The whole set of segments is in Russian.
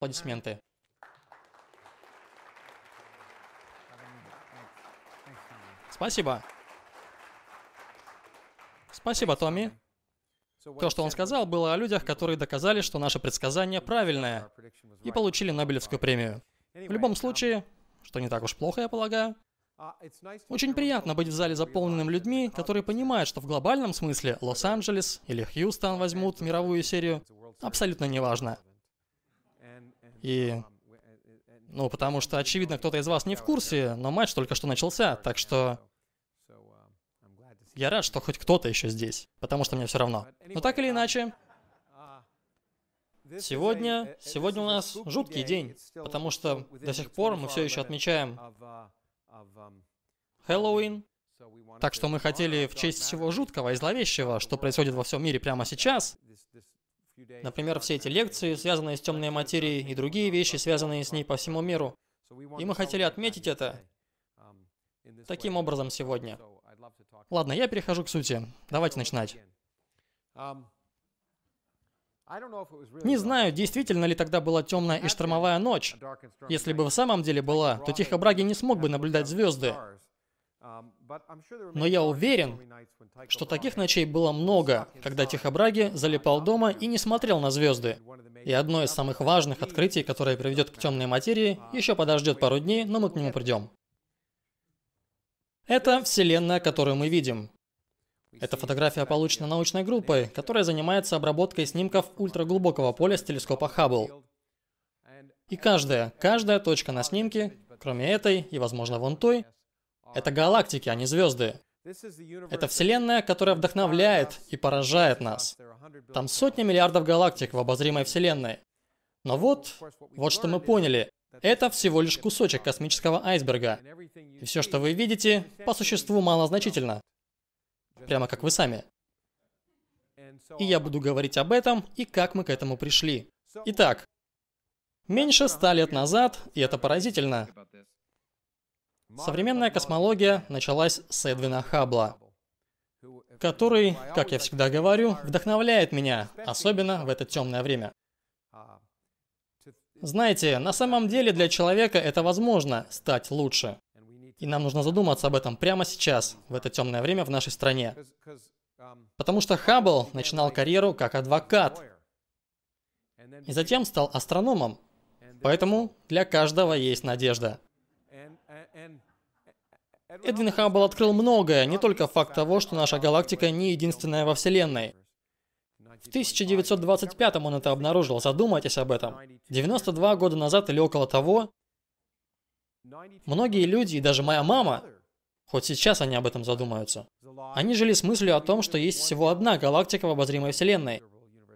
Аплодисменты. Спасибо. Спасибо, Томми. То, что он сказал, было о людях, которые доказали, что наше предсказание правильное, и получили Нобелевскую премию. В любом случае, что не так уж плохо, я полагаю, очень приятно быть в зале заполненным людьми, которые понимают, что в глобальном смысле Лос-Анджелес или Хьюстон возьмут мировую серию, абсолютно неважно. И... Ну, потому что, очевидно, кто-то из вас не в курсе, но матч только что начался, так что... Я рад, что хоть кто-то еще здесь, потому что мне все равно. Но так или иначе, сегодня, сегодня у нас жуткий день, потому что до сих пор мы все еще отмечаем Хэллоуин. Так что мы хотели в честь всего жуткого и зловещего, что происходит во всем мире прямо сейчас, например, все эти лекции, связанные с темной материей, и другие вещи, связанные с ней по всему миру. И мы хотели отметить это таким образом сегодня. Ладно, я перехожу к сути. Давайте начинать. Не знаю, действительно ли тогда была темная и штормовая ночь. Если бы в самом деле была, то Тихо Браги не смог бы наблюдать звезды. Но я уверен, что таких ночей было много, когда Тихо Браги залипал дома и не смотрел на звезды. И одно из самых важных открытий, которое приведет к темной материи, еще подождет пару дней, но мы к нему придем. Это Вселенная, которую мы видим. Эта фотография получена научной группой, которая занимается обработкой снимков ультраглубокого поля с телескопа Хаббл. И каждая, каждая точка на снимке, кроме этой и, возможно, вон той, это галактики, а не звезды. Это Вселенная, которая вдохновляет и поражает нас. Там сотни миллиардов галактик в обозримой Вселенной. Но вот, вот что мы поняли. Это всего лишь кусочек космического айсберга. И все, что вы видите, по существу малозначительно прямо как вы сами. И я буду говорить об этом и как мы к этому пришли. Итак, меньше ста лет назад, и это поразительно, современная космология началась с Эдвина Хаббла, который, как я всегда говорю, вдохновляет меня, особенно в это темное время. Знаете, на самом деле для человека это возможно стать лучше. И нам нужно задуматься об этом прямо сейчас, в это темное время в нашей стране. Потому что Хаббл начинал карьеру как адвокат. И затем стал астрономом. Поэтому для каждого есть надежда. Эдвин Хаббл открыл многое, не только факт того, что наша галактика не единственная во Вселенной. В 1925 он это обнаружил, задумайтесь об этом. 92 года назад или около того, Многие люди, и даже моя мама, хоть сейчас они об этом задумаются, они жили с мыслью о том, что есть всего одна галактика в обозримой Вселенной.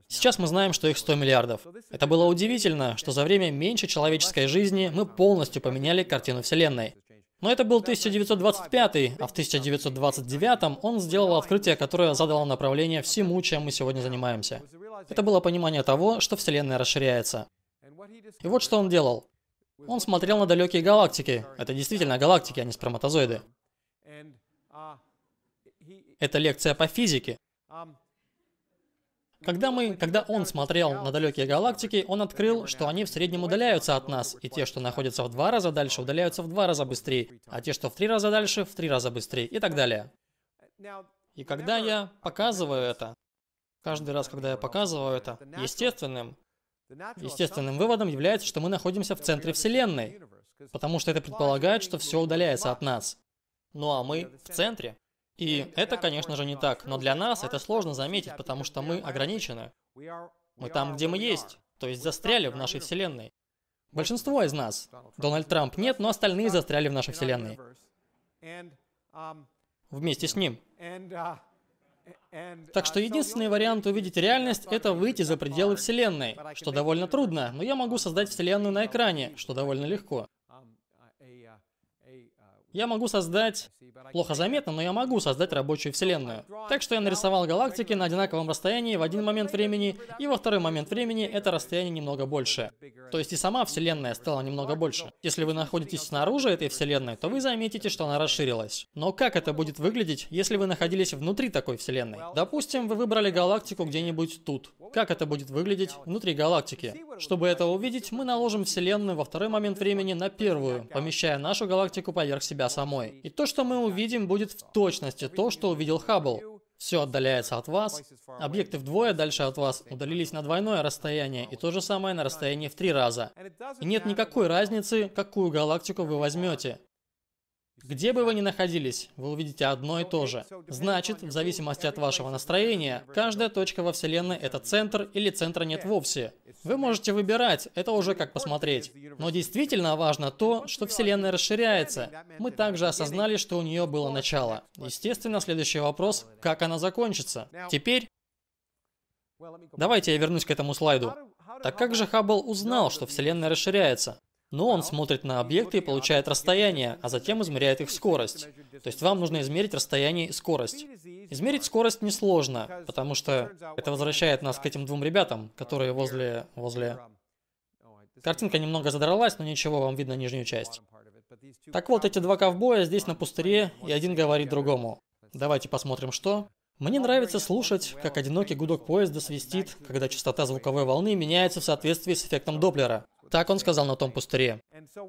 Сейчас мы знаем, что их 100 миллиардов. Это было удивительно, что за время меньше человеческой жизни мы полностью поменяли картину Вселенной. Но это был 1925, а в 1929 он сделал открытие, которое задало направление всему, чем мы сегодня занимаемся. Это было понимание того, что Вселенная расширяется. И вот что он делал. Он смотрел на далекие галактики. Это действительно галактики, а не сперматозоиды. Это лекция по физике. Когда, мы, когда он смотрел на далекие галактики, он открыл, что они в среднем удаляются от нас, и те, что находятся в два раза дальше, удаляются в два раза быстрее, а те, что в три раза дальше, в три раза быстрее, и так далее. И когда я показываю это, каждый раз, когда я показываю это, естественным, Естественным выводом является, что мы находимся в центре Вселенной, потому что это предполагает, что все удаляется от нас. Ну а мы в центре. И это, конечно же, не так, но для нас это сложно заметить, потому что мы ограничены. Мы там, где мы есть, то есть застряли в нашей Вселенной. Большинство из нас. Дональд Трамп нет, но остальные застряли в нашей Вселенной. Вместе с ним. Так что единственный вариант увидеть реальность — это выйти за пределы Вселенной, что довольно трудно, но я могу создать Вселенную на экране, что довольно легко. Я могу создать... Плохо заметно, но я могу создать рабочую вселенную. Так что я нарисовал галактики на одинаковом расстоянии в один момент времени, и во второй момент времени это расстояние немного больше. То есть и сама вселенная стала немного больше. Если вы находитесь снаружи этой вселенной, то вы заметите, что она расширилась. Но как это будет выглядеть, если вы находились внутри такой вселенной? Допустим, вы выбрали галактику где-нибудь тут. Как это будет выглядеть внутри галактики? Чтобы это увидеть, мы наложим вселенную во второй момент времени на первую, помещая нашу галактику поверх себя самой. И то, что мы увидим, будет в точности то, что увидел Хаббл. Все отдаляется от вас, объекты вдвое дальше от вас удалились на двойное расстояние, и то же самое на расстоянии в три раза. И нет никакой разницы, какую галактику вы возьмете. Где бы вы ни находились, вы увидите одно и то же. Значит, в зависимости от вашего настроения, каждая точка во Вселенной — это центр или центра нет вовсе. Вы можете выбирать, это уже как посмотреть. Но действительно важно то, что Вселенная расширяется. Мы также осознали, что у нее было начало. Естественно, следующий вопрос — как она закончится? Теперь... Давайте я вернусь к этому слайду. Так как же Хаббл узнал, что Вселенная расширяется? Но он смотрит на объекты и получает расстояние, а затем измеряет их скорость. То есть вам нужно измерить расстояние и скорость. Измерить скорость несложно, потому что это возвращает нас к этим двум ребятам, которые возле... возле... Картинка немного задралась, но ничего, вам видно нижнюю часть. Так вот, эти два ковбоя здесь на пустыре, и один говорит другому. Давайте посмотрим, что. Мне нравится слушать, как одинокий гудок поезда свистит, когда частота звуковой волны меняется в соответствии с эффектом Доплера. Так он сказал на том пустыре.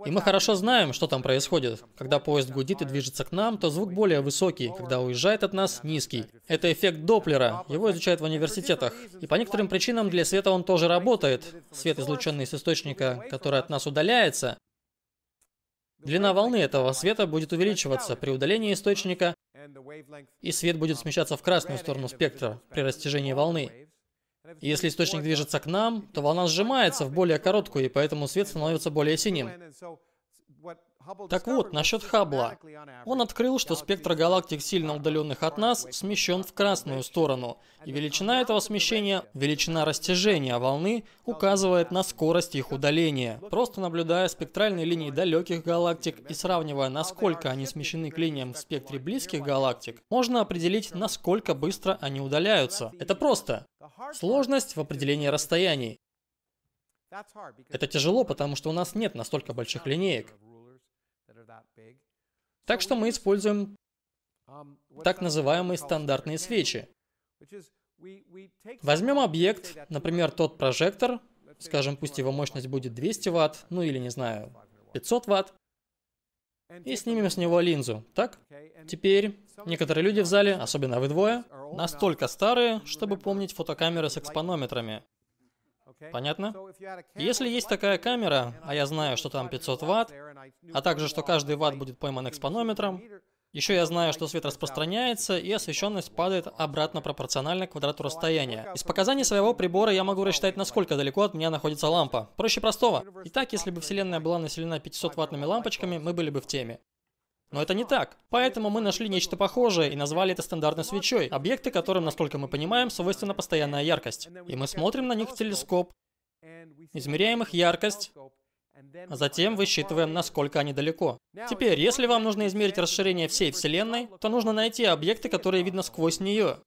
И мы хорошо знаем, что там происходит. Когда поезд гудит и движется к нам, то звук более высокий, когда уезжает от нас – низкий. Это эффект Доплера, его изучают в университетах. И по некоторым причинам для света он тоже работает. Свет, излученный с источника, который от нас удаляется, Длина волны этого света будет увеличиваться при удалении источника, и свет будет смещаться в красную сторону спектра при растяжении волны. Если источник движется к нам, то волна сжимается в более короткую, и поэтому свет становится более синим. Так вот, насчет Хаббла. Он открыл, что спектр галактик, сильно удаленных от нас, смещен в красную сторону, и величина этого смещения, величина растяжения волны, указывает на скорость их удаления. Просто наблюдая спектральные линии далеких галактик и сравнивая, насколько они смещены к линиям в спектре близких галактик, можно определить, насколько быстро они удаляются. Это просто. Сложность в определении расстояний. Это тяжело, потому что у нас нет настолько больших линеек. Так что мы используем так называемые стандартные свечи. Возьмем объект, например, тот прожектор, скажем, пусть его мощность будет 200 Вт, ну или, не знаю, 500 Вт, и снимем с него линзу, так? Теперь некоторые люди в зале, особенно вы двое, настолько старые, чтобы помнить фотокамеры с экспонометрами. Понятно? Если есть такая камера, а я знаю, что там 500 ватт, а также, что каждый ватт будет пойман экспонометром, еще я знаю, что свет распространяется, и освещенность падает обратно пропорционально квадрату расстояния. Из показаний своего прибора я могу рассчитать, насколько далеко от меня находится лампа. Проще простого. Итак, если бы Вселенная была населена 500-ваттными лампочками, мы были бы в теме. Но это не так. Поэтому мы нашли нечто похожее и назвали это стандартной свечой. Объекты, которым, насколько мы понимаем, свойственна постоянная яркость. И мы смотрим на них в телескоп, измеряем их яркость, а затем высчитываем, насколько они далеко. Теперь, если вам нужно измерить расширение всей Вселенной, то нужно найти объекты, которые видно сквозь нее,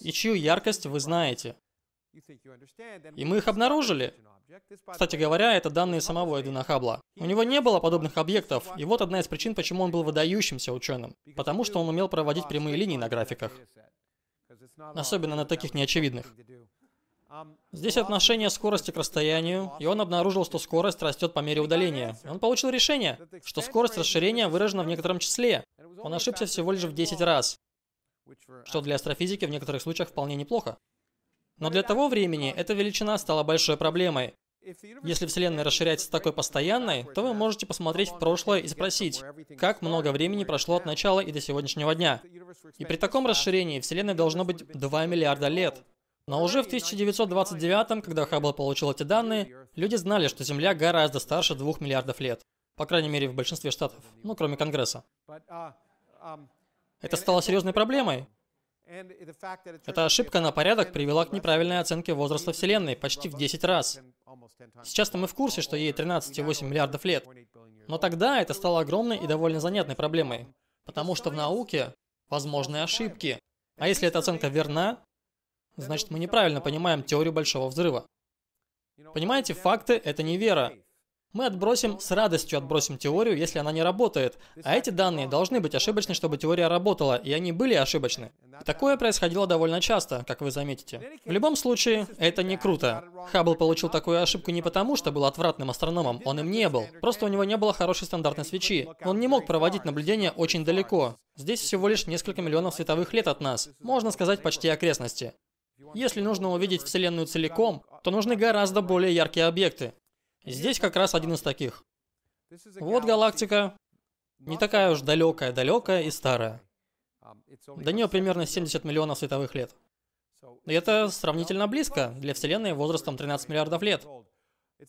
и чью яркость вы знаете. И мы их обнаружили. Кстати говоря, это данные самого Эдвина Хаббла. У него не было подобных объектов, и вот одна из причин, почему он был выдающимся ученым. Потому что он умел проводить прямые линии на графиках. Особенно на таких неочевидных. Здесь отношение скорости к расстоянию, и он обнаружил, что скорость растет по мере удаления. Он получил решение, что скорость расширения выражена в некотором числе. Он ошибся всего лишь в 10 раз, что для астрофизики в некоторых случаях вполне неплохо. Но для того времени эта величина стала большой проблемой. Если Вселенная расширяется такой постоянной, то вы можете посмотреть в прошлое и спросить, как много времени прошло от начала и до сегодняшнего дня. И при таком расширении Вселенной должно быть 2 миллиарда лет. Но уже в 1929, когда Хаббл получил эти данные, люди знали, что Земля гораздо старше 2 миллиардов лет. По крайней мере, в большинстве штатов. Ну, кроме Конгресса. Это стало серьезной проблемой. Эта ошибка на порядок привела к неправильной оценке возраста Вселенной почти в 10 раз. Сейчас-то мы в курсе, что ей 13,8 миллиардов лет. Но тогда это стало огромной и довольно занятной проблемой. Потому что в науке возможны ошибки. А если эта оценка верна, значит мы неправильно понимаем теорию Большого Взрыва. Понимаете, факты — это не вера. Мы отбросим, с радостью отбросим теорию, если она не работает. А эти данные должны быть ошибочны, чтобы теория работала, и они были ошибочны. И такое происходило довольно часто, как вы заметите. В любом случае, это не круто. Хаббл получил такую ошибку не потому, что был отвратным астрономом, он им не был. Просто у него не было хорошей стандартной свечи. Он не мог проводить наблюдения очень далеко. Здесь всего лишь несколько миллионов световых лет от нас. Можно сказать, почти окрестности. Если нужно увидеть Вселенную целиком, то нужны гораздо более яркие объекты. Здесь как раз один из таких. Вот галактика. Не такая уж далекая, далекая и старая. До нее примерно 70 миллионов световых лет. И это сравнительно близко для Вселенной возрастом 13 миллиардов лет.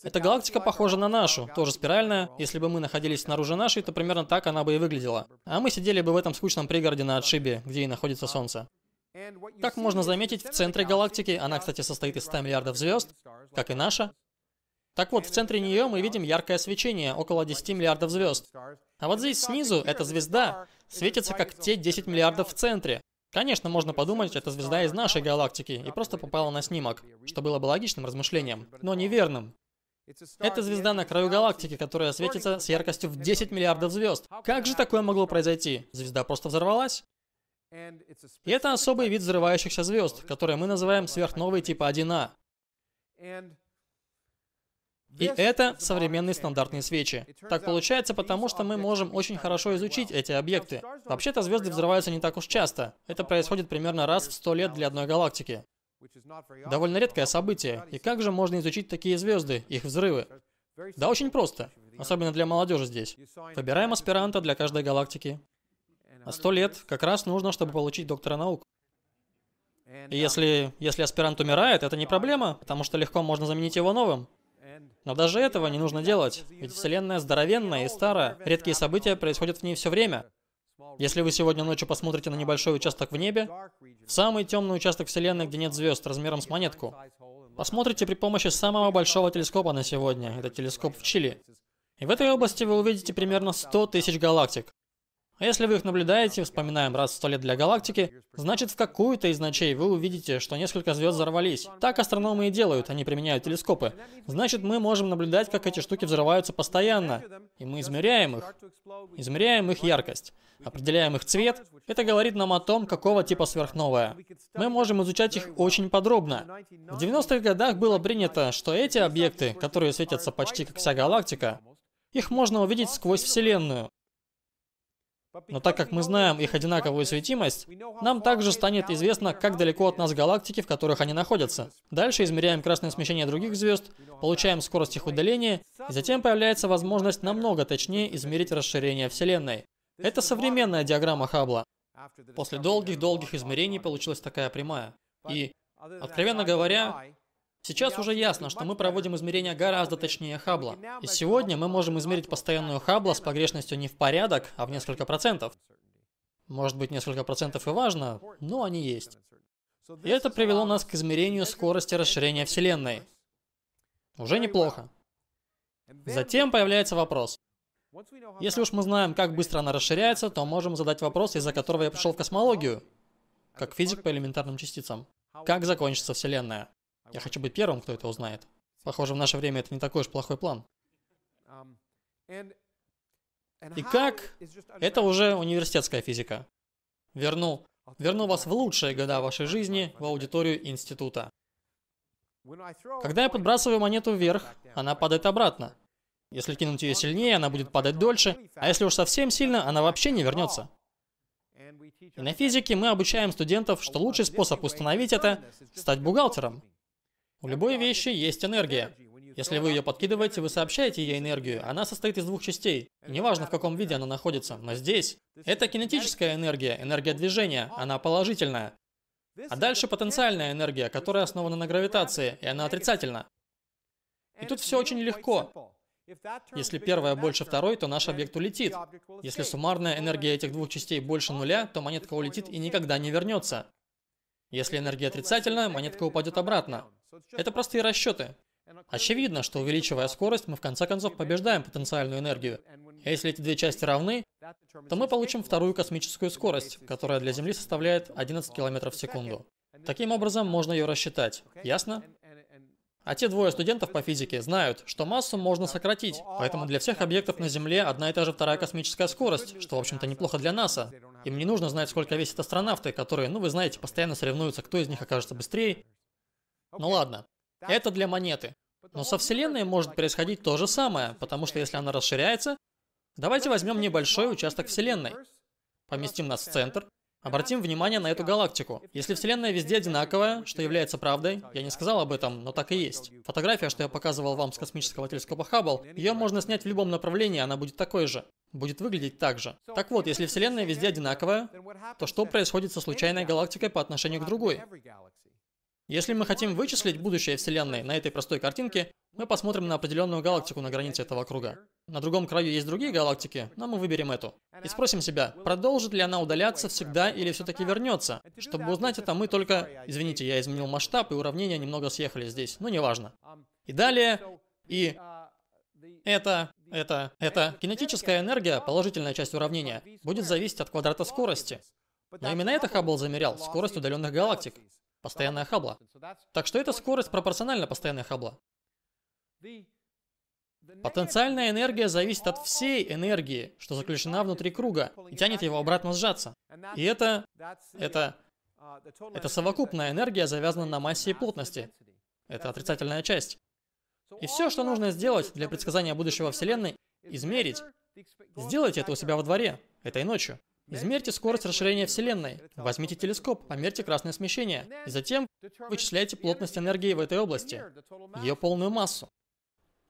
Эта галактика похожа на нашу, тоже спиральная. Если бы мы находились снаружи нашей, то примерно так она бы и выглядела. А мы сидели бы в этом скучном пригороде на отшибе, где и находится Солнце. Как можно заметить, в центре галактики, она, кстати, состоит из 100 миллиардов звезд, как и наша, так вот, в центре нее мы видим яркое свечение, около 10 миллиардов звезд. А вот здесь снизу эта звезда светится как те 10 миллиардов в центре. Конечно, можно подумать, это звезда из нашей галактики и просто попала на снимок, что было бы логичным размышлением, но неверным. Это звезда на краю галактики, которая светится с яркостью в 10 миллиардов звезд. Как же такое могло произойти? Звезда просто взорвалась? И это особый вид взрывающихся звезд, которые мы называем сверхновой типа 1А. И это современные стандартные свечи. Так получается, потому что мы можем очень хорошо изучить эти объекты. Вообще-то звезды взрываются не так уж часто. Это происходит примерно раз в сто лет для одной галактики. Довольно редкое событие. И как же можно изучить такие звезды, их взрывы? Да очень просто. Особенно для молодежи здесь. Выбираем аспиранта для каждой галактики. А сто лет как раз нужно, чтобы получить доктора наук. И если, если аспирант умирает, это не проблема, потому что легко можно заменить его новым. Но даже этого не нужно делать, ведь Вселенная здоровенная и старая, редкие события происходят в ней все время. Если вы сегодня ночью посмотрите на небольшой участок в небе, в самый темный участок Вселенной, где нет звезд размером с монетку, посмотрите при помощи самого большого телескопа на сегодня, это телескоп в Чили. И в этой области вы увидите примерно 100 тысяч галактик. А если вы их наблюдаете, вспоминаем раз в сто лет для галактики, значит в какую-то из ночей вы увидите, что несколько звезд взорвались. Так астрономы и делают, они применяют телескопы. Значит, мы можем наблюдать, как эти штуки взрываются постоянно. И мы измеряем их. Измеряем их яркость. Определяем их цвет. Это говорит нам о том, какого типа сверхновая. Мы можем изучать их очень подробно. В 90-х годах было принято, что эти объекты, которые светятся почти как вся галактика, их можно увидеть сквозь Вселенную. Но так как мы знаем их одинаковую светимость, нам также станет известно, как далеко от нас галактики, в которых они находятся. Дальше измеряем красное смещение других звезд, получаем скорость их удаления, и затем появляется возможность намного точнее измерить расширение Вселенной. Это современная диаграмма Хаббла. После долгих-долгих измерений получилась такая прямая. И, откровенно говоря, Сейчас уже ясно, что мы проводим измерения гораздо точнее Хаббла. И сегодня мы можем измерить постоянную Хаббла с погрешностью не в порядок, а в несколько процентов. Может быть, несколько процентов и важно, но они есть. И это привело нас к измерению скорости расширения Вселенной. Уже неплохо. Затем появляется вопрос. Если уж мы знаем, как быстро она расширяется, то можем задать вопрос, из-за которого я пришел в космологию, как физик по элементарным частицам. Как закончится Вселенная? Я хочу быть первым, кто это узнает. Похоже, в наше время это не такой уж плохой план. И как? Это уже университетская физика. Верну, верну вас в лучшие года вашей жизни в аудиторию института. Когда я подбрасываю монету вверх, она падает обратно. Если кинуть ее сильнее, она будет падать дольше, а если уж совсем сильно, она вообще не вернется. И на физике мы обучаем студентов, что лучший способ установить это – стать бухгалтером. У любой вещи есть энергия. Если вы ее подкидываете, вы сообщаете ей энергию. Она состоит из двух частей. Неважно, в каком виде она находится, но здесь. Это кинетическая энергия, энергия движения. Она положительная. А дальше потенциальная энергия, которая основана на гравитации, и она отрицательна. И тут все очень легко. Если первая больше второй, то наш объект улетит. Если суммарная энергия этих двух частей больше нуля, то монетка улетит и никогда не вернется. Если энергия отрицательная, монетка упадет обратно. Это простые расчеты. Очевидно, что увеличивая скорость, мы в конце концов побеждаем потенциальную энергию. А если эти две части равны, то мы получим вторую космическую скорость, которая для Земли составляет 11 км в секунду. Таким образом, можно ее рассчитать. Ясно? А те двое студентов по физике знают, что массу можно сократить, поэтому для всех объектов на Земле одна и та же вторая космическая скорость, что, в общем-то, неплохо для НАСА. Им не нужно знать, сколько весят астронавты, которые, ну вы знаете, постоянно соревнуются, кто из них окажется быстрее. Ну ладно, это для монеты. Но со Вселенной может происходить то же самое, потому что если она расширяется, давайте возьмем небольшой участок Вселенной, поместим нас в центр, обратим внимание на эту галактику. Если Вселенная везде одинаковая, что является правдой, я не сказал об этом, но так и есть. Фотография, что я показывал вам с космического телескопа Хаббл, ее можно снять в любом направлении, она будет такой же. Будет выглядеть так же. Так вот, если Вселенная везде одинаковая, то что происходит со случайной галактикой по отношению к другой? Если мы хотим вычислить будущее Вселенной на этой простой картинке, мы посмотрим на определенную галактику на границе этого круга. На другом краю есть другие галактики, но мы выберем эту. И спросим себя, продолжит ли она удаляться всегда или все-таки вернется. Чтобы узнать это, мы только... Извините, я изменил масштаб, и уравнения немного съехали здесь, но неважно. И далее, и... Это, это, это кинетическая энергия, положительная часть уравнения, будет зависеть от квадрата скорости. Но именно это Хаббл замерял, скорость удаленных галактик постоянная хабла. Так что эта скорость пропорциональна постоянной хабла. Потенциальная энергия зависит от всей энергии, что заключена внутри круга, и тянет его обратно сжаться. И это, это, это совокупная энергия завязана на массе и плотности. Это отрицательная часть. И все, что нужно сделать для предсказания будущего Вселенной, измерить. Сделайте это у себя во дворе, этой ночью. Измерьте скорость расширения Вселенной. Возьмите телескоп, померьте красное смещение. И затем вычисляйте плотность энергии в этой области, ее полную массу.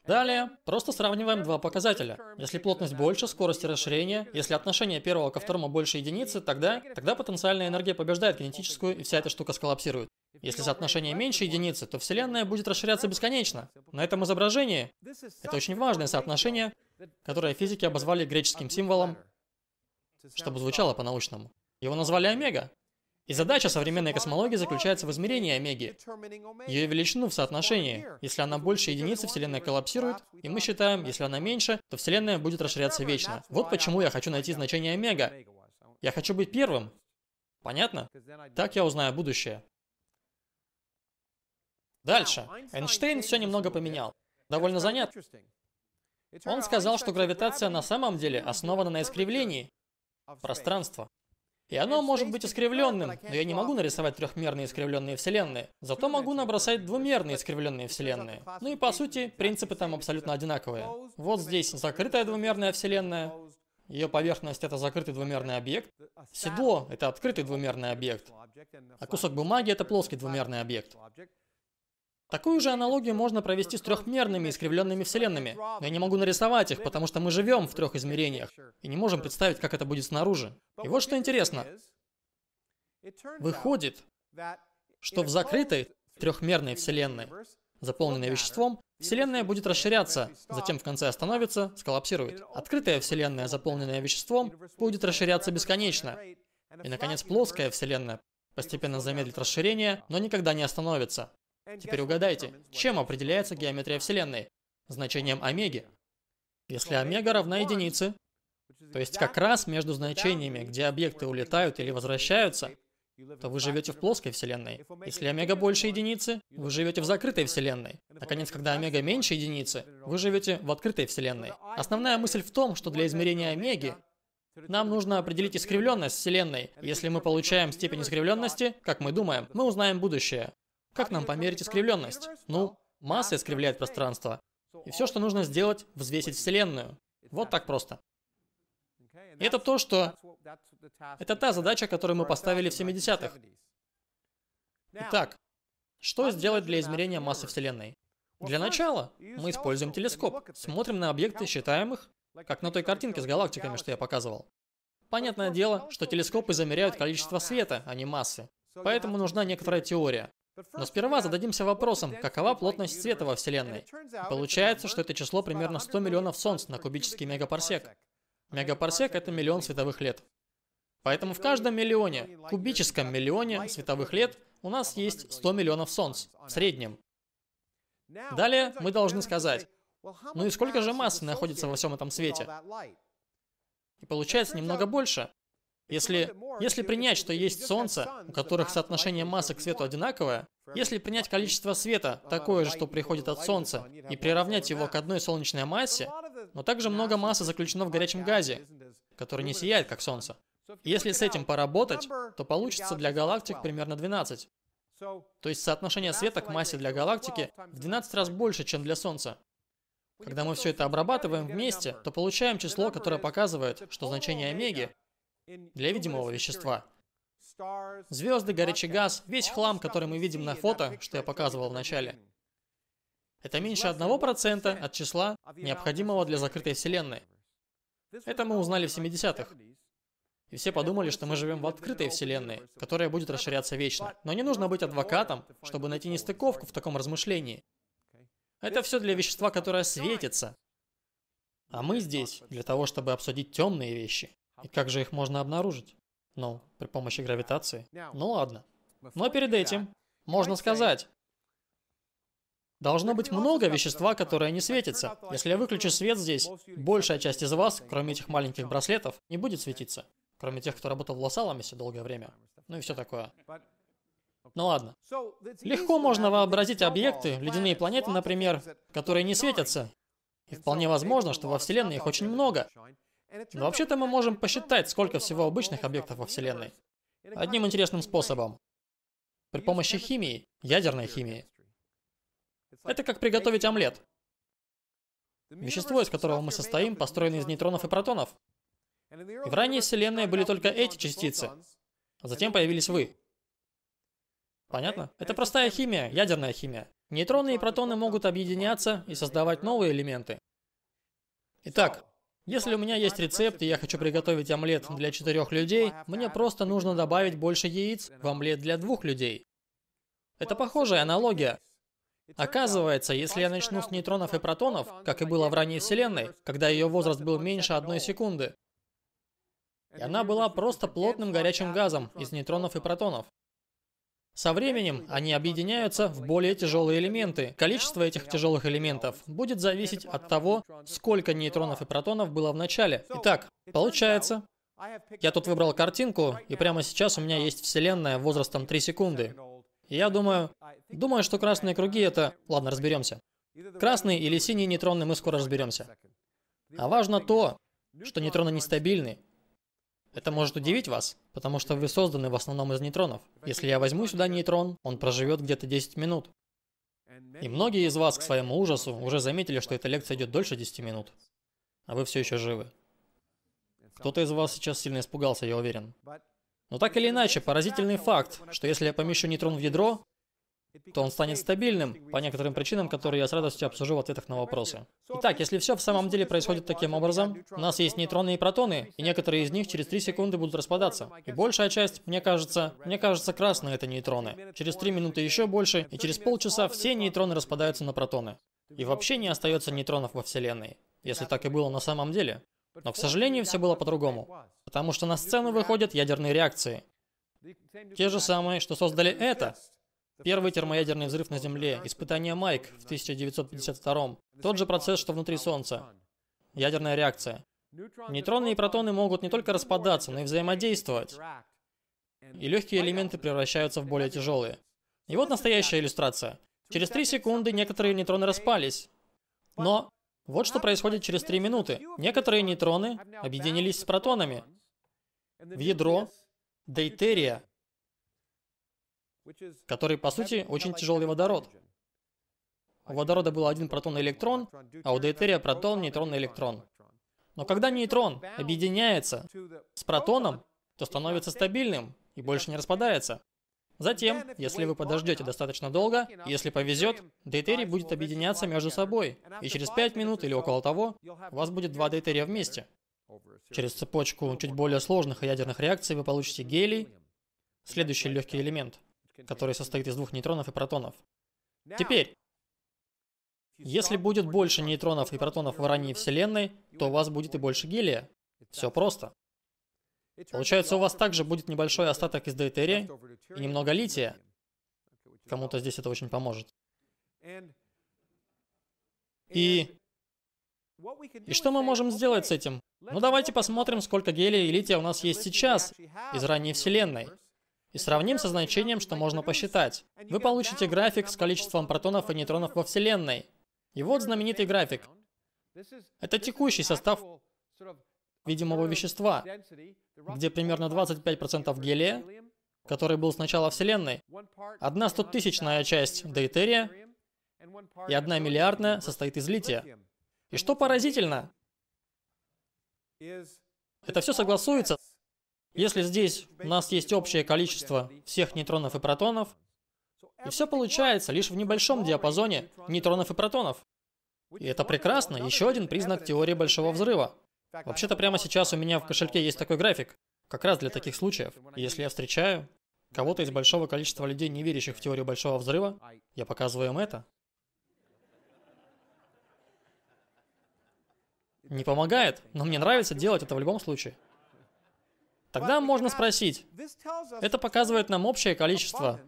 Далее, просто сравниваем два показателя. Если плотность больше, скорость расширения, если отношение первого ко второму больше единицы, тогда, тогда потенциальная энергия побеждает кинетическую, и вся эта штука сколлапсирует. Если соотношение меньше единицы, то Вселенная будет расширяться бесконечно. На этом изображении это очень важное соотношение, которое физики обозвали греческим символом чтобы звучало по-научному. Его назвали омега. И задача современной космологии заключается в измерении омеги. Ее величину в соотношении. Если она больше единицы, Вселенная коллапсирует, и мы считаем, если она меньше, то Вселенная будет расширяться вечно. Вот почему я хочу найти значение омега. Я хочу быть первым. Понятно? Так я узнаю будущее. Дальше. Эйнштейн все немного поменял. Довольно занят. Он сказал, что гравитация на самом деле основана на искривлении, пространство. И оно может быть искривленным, но я не могу нарисовать трехмерные искривленные вселенные. Зато могу набросать двумерные искривленные вселенные. Ну и по сути, принципы там абсолютно одинаковые. Вот здесь закрытая двумерная вселенная, ее поверхность это закрытый двумерный объект. Седло это открытый двумерный объект. А кусок бумаги это плоский двумерный объект. Такую же аналогию можно провести с трехмерными искривленными вселенными, но я не могу нарисовать их, потому что мы живем в трех измерениях и не можем представить, как это будет снаружи. И вот что интересно. Выходит, что в закрытой трехмерной вселенной, заполненной веществом, Вселенная будет расширяться, затем в конце остановится, сколлапсирует. Открытая Вселенная, заполненная веществом, будет расширяться бесконечно. И, наконец, плоская Вселенная постепенно замедлит расширение, но никогда не остановится. Теперь угадайте, чем определяется геометрия Вселенной? Значением омеги. Если омега равна единице, то есть как раз между значениями, где объекты улетают или возвращаются, то вы живете в плоской Вселенной. Если омега больше единицы, вы живете в закрытой Вселенной. Наконец, когда омега меньше единицы, вы живете в открытой Вселенной. Основная мысль в том, что для измерения омеги нам нужно определить искривленность Вселенной. Если мы получаем степень искривленности, как мы думаем, мы узнаем будущее. Как нам померить искривленность? Ну, масса искривляет пространство. И все, что нужно сделать, взвесить Вселенную. Вот так просто. И это то, что... Это та задача, которую мы поставили в 70-х. Итак, что сделать для измерения массы Вселенной? Для начала мы используем телескоп, смотрим на объекты, считаем их, как на той картинке с галактиками, что я показывал. Понятное дело, что телескопы замеряют количество света, а не массы. Поэтому нужна некоторая теория. Но сперва зададимся вопросом, какова плотность света во Вселенной. получается, что это число примерно 100 миллионов солнц на кубический мегапарсек. Мегапарсек — это миллион световых лет. Поэтому в каждом миллионе, кубическом миллионе световых лет у нас есть 100 миллионов Солнц в среднем. Далее мы должны сказать, ну и сколько же массы находится во всем этом свете? И получается немного больше. Если, если принять, что есть Солнце, у которых соотношение массы к свету одинаковое, если принять количество света, такое же, что приходит от Солнца, и приравнять его к одной солнечной массе, но также много массы заключено в горячем газе, который не сияет, как Солнце. Если с этим поработать, то получится для галактик примерно 12. То есть соотношение света к массе для галактики в 12 раз больше, чем для Солнца. Когда мы все это обрабатываем вместе, то получаем число, которое показывает, что значение омеги для видимого вещества. Звезды, горячий газ, весь хлам, который мы видим на фото, что я показывал в начале. Это меньше 1% от числа, необходимого для закрытой Вселенной. Это мы узнали в 70-х. И все подумали, что мы живем в открытой вселенной, которая будет расширяться вечно. Но не нужно быть адвокатом, чтобы найти нестыковку в таком размышлении. Это все для вещества, которое светится. А мы здесь для того, чтобы обсудить темные вещи. И как же их можно обнаружить? Ну, при помощи гравитации. Ну ладно. Но перед этим можно сказать, Должно быть много вещества, которое не светится. Если я выключу свет здесь, большая часть из вас, кроме этих маленьких браслетов, не будет светиться. Кроме тех, кто работал в Лос-Аламосе долгое время. Ну и все такое. Ну ладно. Легко можно вообразить объекты, ледяные планеты, например, которые не светятся. И вполне возможно, что во Вселенной их очень много. Но вообще-то мы можем посчитать, сколько всего обычных объектов во Вселенной. Одним интересным способом. При помощи химии, ядерной химии. Это как приготовить омлет. Вещество, из которого мы состоим, построено из нейтронов и протонов. И в ранней Вселенной были только эти частицы, а затем появились вы. Понятно? Это простая химия, ядерная химия. Нейтроны и протоны могут объединяться и создавать новые элементы. Итак, если у меня есть рецепт, и я хочу приготовить омлет для четырех людей, мне просто нужно добавить больше яиц в омлет для двух людей. Это похожая аналогия. Оказывается, если я начну с нейтронов и протонов, как и было в ранней Вселенной, когда ее возраст был меньше одной секунды, и она была просто плотным горячим газом из нейтронов и протонов. Со временем они объединяются в более тяжелые элементы. Количество этих тяжелых элементов будет зависеть от того, сколько нейтронов и протонов было в начале. Итак, получается, я тут выбрал картинку, и прямо сейчас у меня есть Вселенная возрастом 3 секунды. Я думаю, думаю, что красные круги это... Ладно, разберемся. Красные или синие нейтроны мы скоро разберемся. А важно то, что нейтроны нестабильны, это может удивить вас, потому что вы созданы в основном из нейтронов. Если я возьму сюда нейтрон, он проживет где-то 10 минут. И многие из вас, к своему ужасу, уже заметили, что эта лекция идет дольше 10 минут. А вы все еще живы. Кто-то из вас сейчас сильно испугался, я уверен. Но так или иначе, поразительный факт, что если я помещу нейтрон в ядро, то он станет стабильным по некоторым причинам, которые я с радостью обсужу в ответах на вопросы. Итак, если все в самом деле происходит таким образом, у нас есть нейтроны и протоны, и некоторые из них через 3 секунды будут распадаться. И большая часть, мне кажется, мне кажется, красные это нейтроны. Через 3 минуты еще больше, и через полчаса все нейтроны распадаются на протоны. И вообще не остается нейтронов во Вселенной, если так и было на самом деле. Но, к сожалению, все было по-другому. Потому что на сцену выходят ядерные реакции. Те же самые, что создали это. Первый термоядерный взрыв на Земле, испытание Майк в 1952 Тот же процесс, что внутри Солнца. Ядерная реакция. Нейтроны и протоны могут не только распадаться, но и взаимодействовать. И легкие элементы превращаются в более тяжелые. И вот настоящая иллюстрация. Через 3 секунды некоторые нейтроны распались. Но вот что происходит через 3 минуты. Некоторые нейтроны объединились с протонами в ядро дейтерия, который, по сути, очень тяжелый водород. У водорода был один протон и электрон, а у дейтерия протон, нейтрон и электрон. Но когда нейтрон объединяется с протоном, то становится стабильным и больше не распадается. Затем, если вы подождете достаточно долго, если повезет, дейтерий будет объединяться между собой, и через 5 минут или около того, у вас будет два дейтерия вместе. Через цепочку чуть более сложных ядерных реакций вы получите гелий, следующий легкий элемент – который состоит из двух нейтронов и протонов. Теперь, если будет больше нейтронов и протонов в ранней Вселенной, то у вас будет и больше гелия. Все просто. Получается, у вас также будет небольшой остаток из дейтерия и немного лития. Кому-то здесь это очень поможет. И... И что мы можем сделать с этим? Ну давайте посмотрим, сколько гелия и лития у нас есть сейчас из ранней Вселенной. И сравним со значением, что можно посчитать. Вы получите график с количеством протонов и нейтронов во Вселенной. И вот знаменитый график. Это текущий состав видимого вещества, где примерно 25% гелия, который был с начала Вселенной, одна стотысячная часть дейтерия и одна миллиардная состоит из лития. И что поразительно, это все согласуется, если здесь у нас есть общее количество всех нейтронов и протонов, и все получается лишь в небольшом диапазоне нейтронов и протонов. И это прекрасно, еще один признак теории Большого Взрыва. Вообще-то прямо сейчас у меня в кошельке есть такой график, как раз для таких случаев. Если я встречаю кого-то из большого количества людей, не верящих в теорию Большого Взрыва, я показываю им это. Не помогает, но мне нравится делать это в любом случае. Тогда можно спросить, это показывает нам общее количество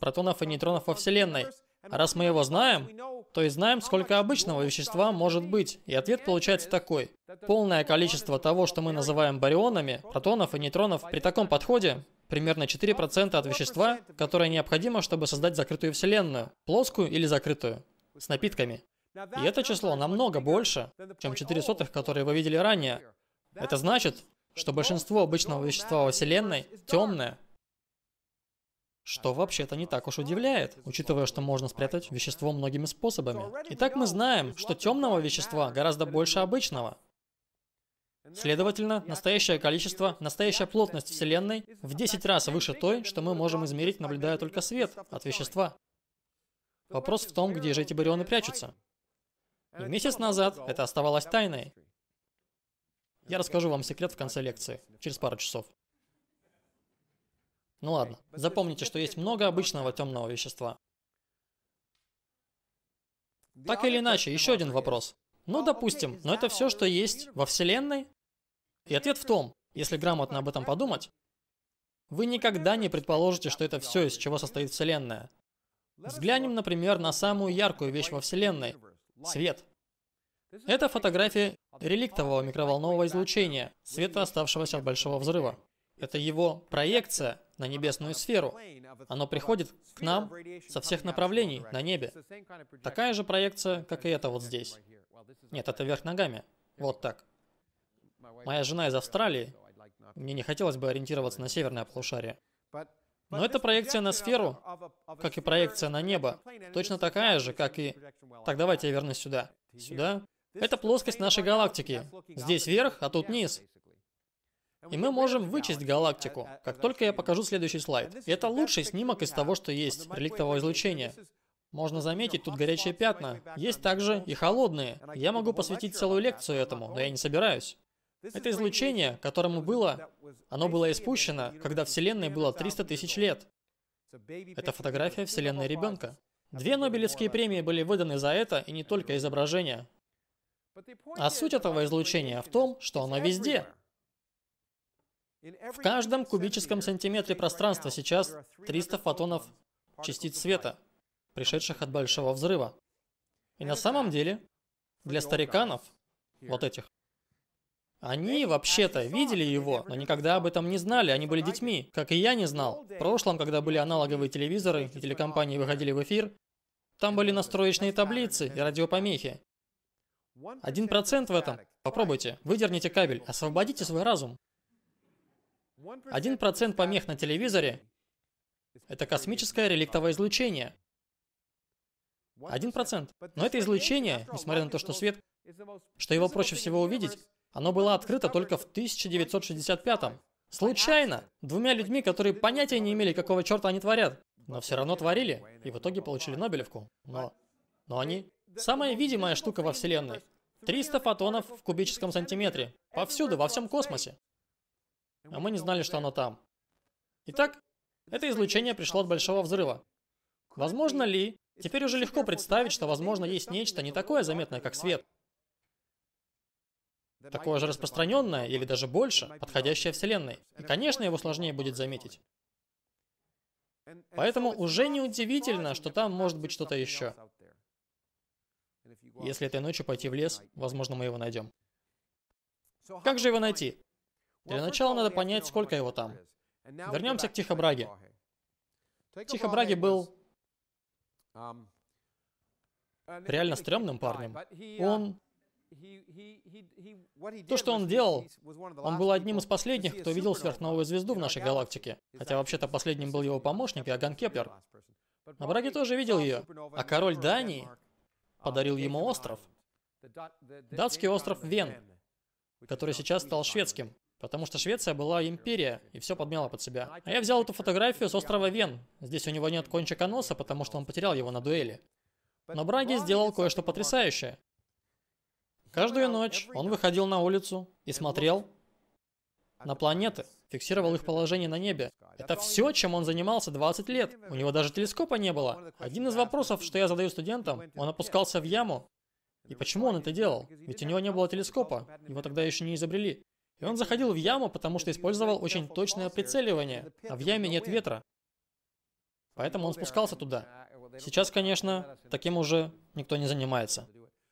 протонов и нейтронов во Вселенной. А раз мы его знаем, то и знаем, сколько обычного вещества может быть. И ответ получается такой. Полное количество того, что мы называем барионами, протонов и нейтронов, при таком подходе примерно 4% от вещества, которое необходимо, чтобы создать закрытую Вселенную, плоскую или закрытую, с напитками. И это число намного больше, чем 4 сотых, которые вы видели ранее. Это значит, что большинство обычного вещества во Вселенной темное, что вообще-то не так уж удивляет, учитывая, что можно спрятать вещество многими способами. Итак, мы знаем, что темного вещества гораздо больше обычного. Следовательно, настоящее количество, настоящая плотность Вселенной в 10 раз выше той, что мы можем измерить, наблюдая только свет от вещества. Вопрос в том, где же эти барионы прячутся. И месяц назад это оставалось тайной. Я расскажу вам секрет в конце лекции, через пару часов. Ну ладно, запомните, что есть много обычного темного вещества. Так или иначе, еще один вопрос. Ну, допустим, но это все, что есть во Вселенной? И ответ в том, если грамотно об этом подумать, вы никогда не предположите, что это все, из чего состоит Вселенная. Взглянем, например, на самую яркую вещь во Вселенной – свет. Это фотография реликтового микроволнового излучения, света, оставшегося от Большого Взрыва. Это его проекция на небесную сферу. Оно приходит к нам со всех направлений на небе. Такая же проекция, как и эта вот здесь. Нет, это вверх ногами. Вот так. Моя жена из Австралии. Мне не хотелось бы ориентироваться на северное полушарие. Но это проекция на сферу, как и проекция на небо. Точно такая же, как и... Так, давайте я вернусь сюда. Сюда. Это плоскость нашей галактики. Здесь вверх, а тут низ. И мы можем вычесть галактику, как только я покажу следующий слайд. Это лучший снимок из того, что есть, реликтового излучения. Можно заметить, тут горячие пятна. Есть также и холодные. Я могу посвятить целую лекцию этому, но я не собираюсь. Это излучение, которому было, оно было испущено, когда Вселенной было 300 тысяч лет. Это фотография Вселенной ребенка. Две Нобелевские премии были выданы за это, и не только изображение. А суть этого излучения в том, что оно везде. В каждом кубическом сантиметре пространства сейчас 300 фотонов частиц света, пришедших от Большого Взрыва. И на самом деле, для стариканов, вот этих, они вообще-то видели его, но никогда об этом не знали, они были детьми, как и я не знал. В прошлом, когда были аналоговые телевизоры и телекомпании выходили в эфир, там были настроечные таблицы и радиопомехи. Один процент в этом. Попробуйте, выдерните кабель, освободите свой разум. Один процент помех на телевизоре – это космическое реликтовое излучение. Один процент. Но это излучение, несмотря на то, что свет, что его проще всего увидеть, оно было открыто только в 1965-м. Случайно, двумя людьми, которые понятия не имели, какого черта они творят. Но все равно творили, и в итоге получили Нобелевку. Но, но они... Самая видимая штука во Вселенной. 300 фотонов в кубическом сантиметре. Повсюду, во всем космосе а мы не знали, что оно там. Итак, это излучение пришло от Большого Взрыва. Возможно ли, теперь уже легко представить, что возможно есть нечто не такое заметное, как свет, такое же распространенное или даже больше, подходящее Вселенной. И, конечно, его сложнее будет заметить. Поэтому уже не удивительно, что там может быть что-то еще. Если этой ночью пойти в лес, возможно, мы его найдем. Как же его найти? Для начала надо понять, сколько его там. Вернемся к Тихо Браге. Тихо Браге был реально стрёмным парнем. Он... То, что он делал, он был одним из последних, кто видел сверхновую звезду в нашей галактике. Хотя вообще-то последним был его помощник, Иоганн Кеплер. Но Браги тоже видел ее. А король Дании подарил ему остров. Датский остров Вен, который сейчас стал шведским. Потому что Швеция была империя, и все подмяла под себя. А я взял эту фотографию с острова Вен. Здесь у него нет кончика носа, потому что он потерял его на дуэли. Но Браги сделал кое-что потрясающее. Каждую ночь он выходил на улицу и смотрел на планеты, фиксировал их положение на небе. Это все, чем он занимался 20 лет. У него даже телескопа не было. Один из вопросов, что я задаю студентам, он опускался в яму. И почему он это делал? Ведь у него не было телескопа. Его тогда еще не изобрели. И он заходил в яму, потому что использовал очень точное прицеливание, а в яме нет ветра. Поэтому он спускался туда. Сейчас, конечно, таким уже никто не занимается.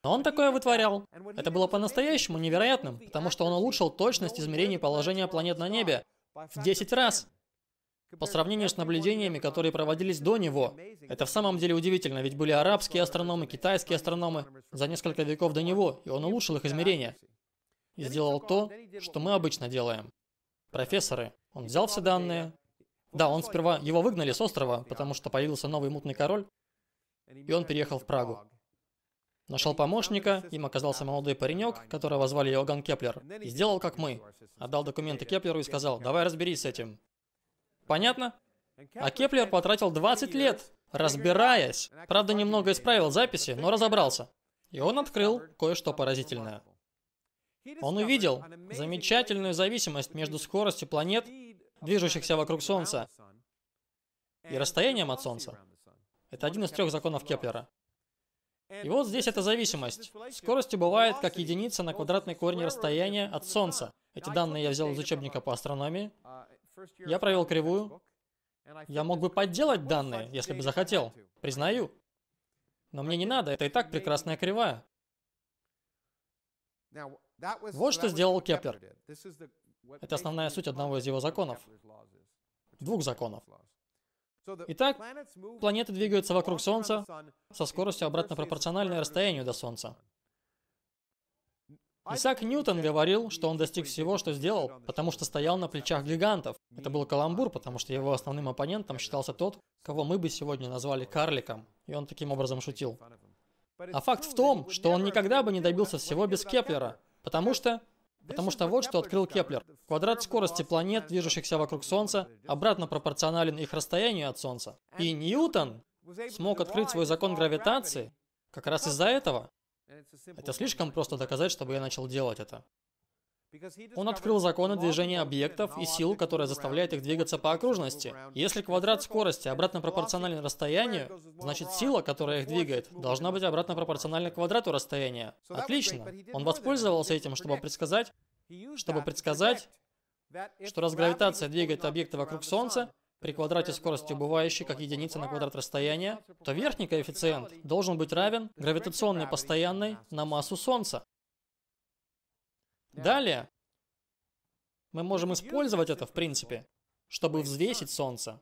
Но он такое вытворял. Это было по-настоящему невероятным, потому что он улучшил точность измерений положения планет на небе в 10 раз. По сравнению с наблюдениями, которые проводились до него. Это в самом деле удивительно, ведь были арабские астрономы, китайские астрономы за несколько веков до него, и он улучшил их измерения и сделал то, что мы обычно делаем. Профессоры. Он взял все данные. Да, он сперва... Его выгнали с острова, потому что появился новый мутный король, и он переехал в Прагу. Нашел помощника, им оказался молодой паренек, которого звали Иоганн Кеплер, и сделал как мы. Отдал документы Кеплеру и сказал, давай разберись с этим. Понятно? А Кеплер потратил 20 лет, разбираясь. Правда, немного исправил записи, но разобрался. И он открыл кое-что поразительное. Он увидел замечательную зависимость между скоростью планет, движущихся вокруг Солнца, и расстоянием от Солнца. Это один из трех законов Кеплера. И вот здесь эта зависимость. Скорость бывает как единица на квадратный корень расстояния от Солнца. Эти данные я взял из учебника по астрономии. Я провел кривую. Я мог бы подделать данные, если бы захотел. Признаю. Но мне не надо, это и так прекрасная кривая. Вот что сделал Кеплер. Это основная суть одного из его законов. Двух законов. Итак, планеты двигаются вокруг Солнца со скоростью обратно пропорциональной расстоянию до Солнца. Исаак Ньютон говорил, что он достиг всего, что сделал, потому что стоял на плечах гигантов. Это был каламбур, потому что его основным оппонентом считался тот, кого мы бы сегодня назвали карликом. И он таким образом шутил. А факт в том, что он никогда бы не добился всего без Кеплера, потому что... Потому что вот что открыл Кеплер. Квадрат скорости планет, движущихся вокруг Солнца, обратно пропорционален их расстоянию от Солнца. И Ньютон смог открыть свой закон гравитации как раз из-за этого. Это слишком просто доказать, чтобы я начал делать это. Он открыл законы движения объектов и силу, которая заставляет их двигаться по окружности. Если квадрат скорости обратно пропорционален расстоянию, значит сила, которая их двигает, должна быть обратно пропорциональна квадрату расстояния. Отлично. Он воспользовался этим, чтобы предсказать, чтобы предсказать, что раз гравитация двигает объекты вокруг Солнца, при квадрате скорости убывающей как единица на квадрат расстояния, то верхний коэффициент должен быть равен гравитационной постоянной на массу Солнца. Далее, мы можем использовать это в принципе, чтобы взвесить Солнце.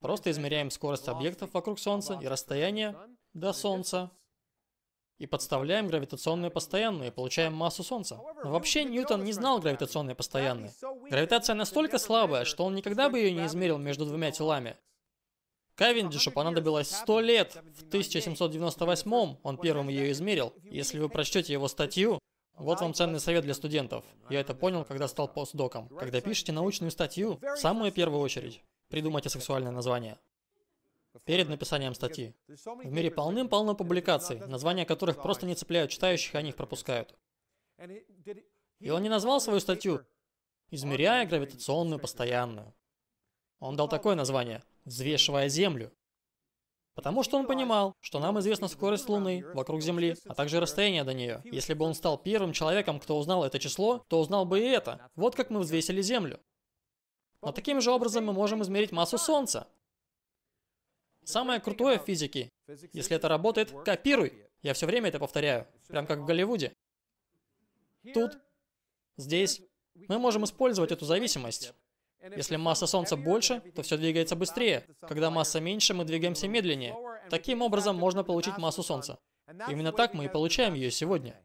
Просто измеряем скорость объектов вокруг Солнца и расстояние до Солнца. И подставляем гравитационную постоянную и получаем массу Солнца. Но вообще Ньютон не знал гравитационной постоянной. Гравитация настолько слабая, что он никогда бы ее не измерил между двумя телами. Кавендишу понадобилось 100 лет. В 1798 он первым ее измерил. Если вы прочтете его статью, вот вам ценный совет для студентов. Я это понял, когда стал постдоком. Когда пишете научную статью, в самую первую очередь, придумайте сексуальное название. Перед написанием статьи. В мире полным-полно публикаций, названия которых просто не цепляют читающих, и они их пропускают. И он не назвал свою статью «Измеряя гравитационную постоянную». Он дал такое название «Взвешивая Землю». Потому что он понимал, что нам известна скорость Луны вокруг Земли, а также расстояние до нее. Если бы он стал первым человеком, кто узнал это число, то узнал бы и это. Вот как мы взвесили Землю. Но таким же образом мы можем измерить массу Солнца. Самое крутое в физике, если это работает, копируй. Я все время это повторяю, прям как в Голливуде. Тут, здесь, мы можем использовать эту зависимость. Если масса Солнца больше, то все двигается быстрее. Когда масса меньше, мы двигаемся медленнее. Таким образом, можно получить массу Солнца. Именно так мы и получаем ее сегодня.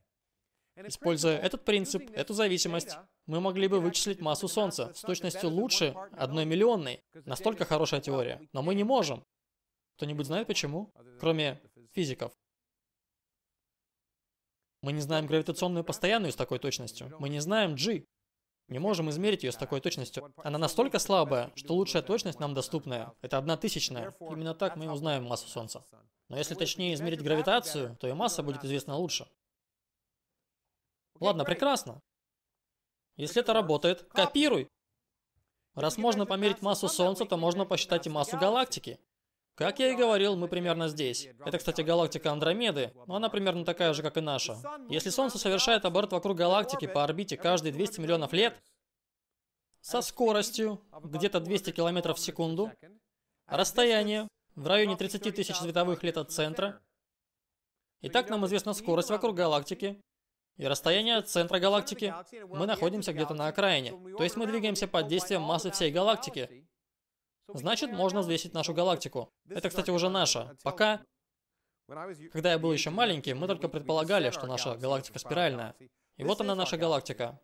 Используя этот принцип, эту зависимость, мы могли бы вычислить массу Солнца с точностью лучше одной миллионной. Настолько хорошая теория. Но мы не можем. Кто-нибудь знает почему? Кроме физиков. Мы не знаем гравитационную постоянную с такой точностью. Мы не знаем G. Не можем измерить ее с такой точностью. Она настолько слабая, что лучшая точность нам доступная. Это одна тысячная. Именно так мы узнаем массу Солнца. Но если точнее измерить гравитацию, то и масса будет известна лучше. Ладно, прекрасно. Если это работает, копируй. Раз можно померить массу Солнца, то можно посчитать и массу галактики. Как я и говорил, мы примерно здесь. Это, кстати, галактика Андромеды, но она примерно такая же, как и наша. Если Солнце совершает оборот вокруг галактики по орбите каждые 200 миллионов лет, со скоростью где-то 200 километров в секунду, расстояние в районе 30 тысяч световых лет от центра, и так нам известна скорость вокруг галактики, и расстояние от центра галактики, мы находимся где-то на окраине. То есть мы двигаемся под действием массы всей галактики. Значит, можно взвесить нашу галактику. Это, кстати, уже наша. Пока, когда я был еще маленький, мы только предполагали, что наша галактика спиральная. И вот она наша галактика.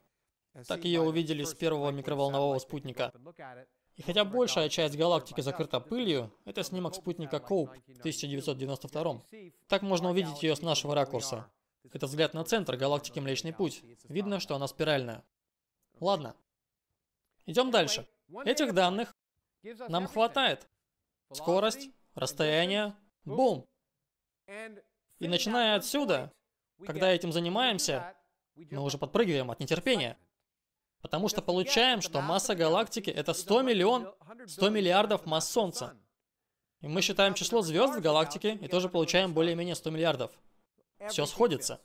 Так ее увидели с первого микроволнового спутника. И хотя большая часть галактики закрыта пылью, это снимок спутника Коуп в 1992. Так можно увидеть ее с нашего ракурса. Это взгляд на центр галактики Млечный Путь. Видно, что она спиральная. Ладно. Идем дальше. Этих данных нам хватает. Скорость, расстояние, бум. И начиная отсюда, когда этим занимаемся, мы уже подпрыгиваем от нетерпения. Потому что получаем, что масса галактики это 100 миллион, 100 миллиардов масс Солнца. И мы считаем число звезд в галактике и тоже получаем более-менее 100 миллиардов. Все сходится.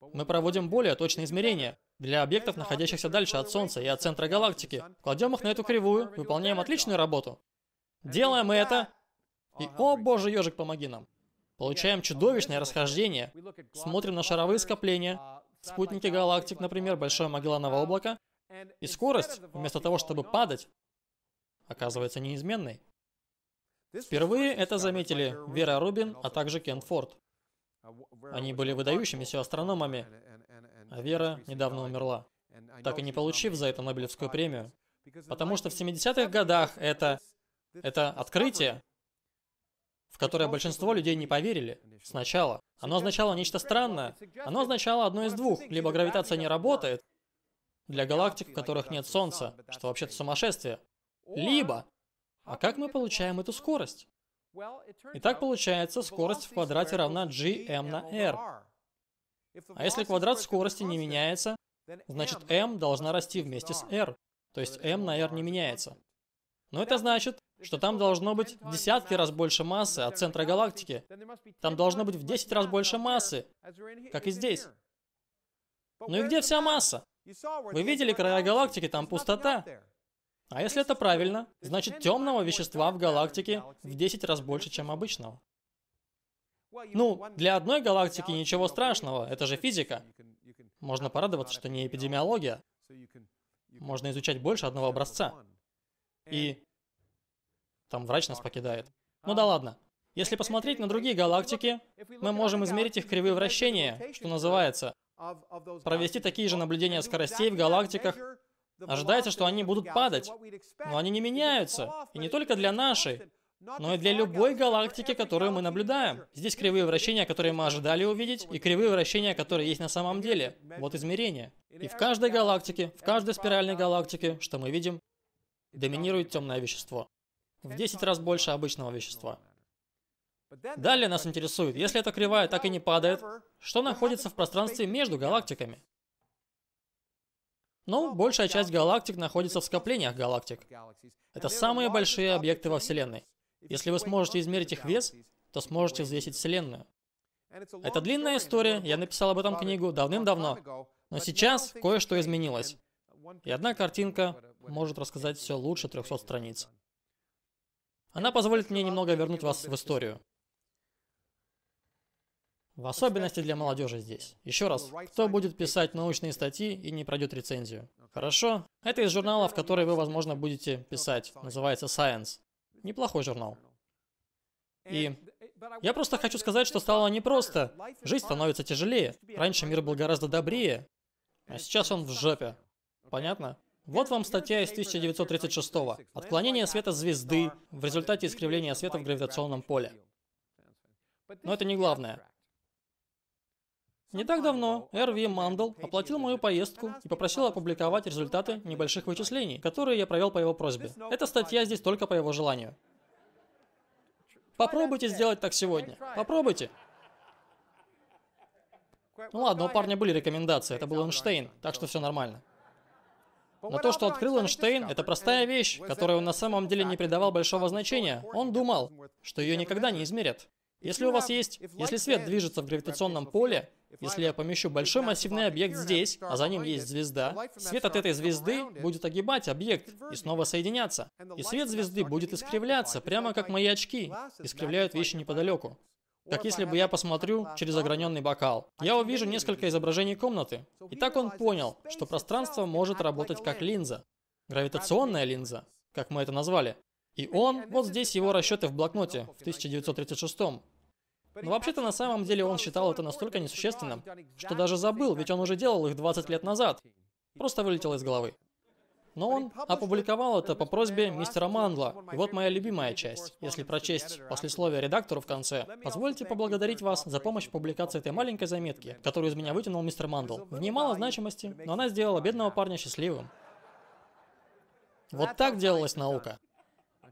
Мы проводим более точные измерения для объектов, находящихся дальше от Солнца и от центра галактики. Кладем их на эту кривую, выполняем отличную работу. Делаем это, и, о боже, ежик, помоги нам. Получаем чудовищное расхождение. Смотрим на шаровые скопления, спутники галактик, например, Большое Магелланово облако, и скорость, вместо того, чтобы падать, оказывается неизменной. Впервые это заметили Вера Рубин, а также Кен Форд. Они были выдающимися астрономами, а Вера недавно умерла, так и не получив за это Нобелевскую премию. Потому что в 70-х годах это, это открытие, в которое большинство людей не поверили сначала. Оно означало нечто странное. Оно означало одно из двух. Либо гравитация не работает для галактик, в которых нет Солнца, что вообще-то сумасшествие. Либо, а как мы получаем эту скорость? И так получается, скорость в квадрате равна gm на r. А если квадрат скорости не меняется, значит m должна расти вместе с r. То есть m на r не меняется. Но это значит, что там должно быть в десятки раз больше массы от центра галактики. Там должно быть в 10 раз больше массы, как и здесь. Ну и где вся масса? Вы видели края галактики, там пустота. А если это правильно, значит темного вещества в галактике в 10 раз больше, чем обычного. Ну, для одной галактики ничего страшного, это же физика. Можно порадоваться, что не эпидемиология. Можно изучать больше одного образца. И там врач нас покидает. Ну да ладно. Если посмотреть на другие галактики, мы можем измерить их кривые вращения, что называется. Провести такие же наблюдения скоростей в галактиках Ожидается, что они будут падать, но они не меняются. И не только для нашей, но и для любой галактики, которую мы наблюдаем. Здесь кривые вращения, которые мы ожидали увидеть, и кривые вращения, которые есть на самом деле. Вот измерения. И в каждой галактике, в каждой спиральной галактике, что мы видим, доминирует темное вещество. В 10 раз больше обычного вещества. Далее нас интересует, если эта кривая так и не падает, что находится в пространстве между галактиками? Ну, большая часть галактик находится в скоплениях галактик. Это самые большие объекты во Вселенной. Если вы сможете измерить их вес, то сможете взвесить Вселенную. Это длинная история, я написал об этом книгу давным-давно. Но сейчас кое-что изменилось. И одна картинка может рассказать все лучше 300 страниц. Она позволит мне немного вернуть вас в историю. В особенности для молодежи здесь. Еще раз, кто будет писать научные статьи и не пройдет рецензию? Хорошо? Это из журнала, в который вы, возможно, будете писать. Называется Science. Неплохой журнал. И я просто хочу сказать, что стало непросто. Жизнь становится тяжелее. Раньше мир был гораздо добрее, а сейчас он в жопе. Понятно? Вот вам статья из 1936 -го. Отклонение света звезды в результате искривления света в гравитационном поле. Но это не главное. Не так давно Р.В. Мандл оплатил мою поездку и попросил опубликовать результаты небольших вычислений, которые я провел по его просьбе. Эта статья здесь только по его желанию. Попробуйте сделать так сегодня. Попробуйте. Ну ладно, у парня были рекомендации, это был Эйнштейн, так что все нормально. Но то, что открыл Эйнштейн, это простая вещь, которой он на самом деле не придавал большого значения. Он думал, что ее никогда не измерят. Если у вас есть, если свет движется в гравитационном поле, если я помещу большой массивный объект здесь, а за ним есть звезда, свет от этой звезды будет огибать объект и снова соединяться. И свет звезды будет искривляться, прямо как мои очки искривляют вещи неподалеку. Как если бы я посмотрю через ограненный бокал. Я увижу несколько изображений комнаты. И так он понял, что пространство может работать как линза. Гравитационная линза, как мы это назвали. И он, вот здесь его расчеты в блокноте в 1936 -м. Но вообще-то на самом деле он считал это настолько несущественным, что даже забыл, ведь он уже делал их 20 лет назад. Просто вылетело из головы. Но он опубликовал это по просьбе мистера Мангла. И вот моя любимая часть. Если прочесть послесловие редактору в конце, позвольте поблагодарить вас за помощь в публикации этой маленькой заметки, которую из меня вытянул мистер Мандл. В ней мало значимости, но она сделала бедного парня счастливым. Вот так делалась наука.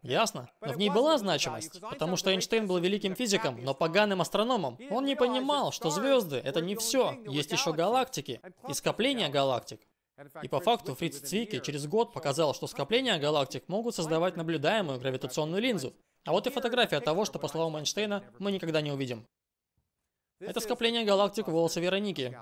Ясно. Но в ней была значимость, потому что Эйнштейн был великим физиком, но поганым астрономом. Он не понимал, что звезды — это не все. Есть еще галактики и скопления галактик. И по факту Фриц Цвики через год показал, что скопления галактик могут создавать наблюдаемую гравитационную линзу. А вот и фотография того, что, по словам Эйнштейна, мы никогда не увидим. Это скопление галактик волоса Вероники,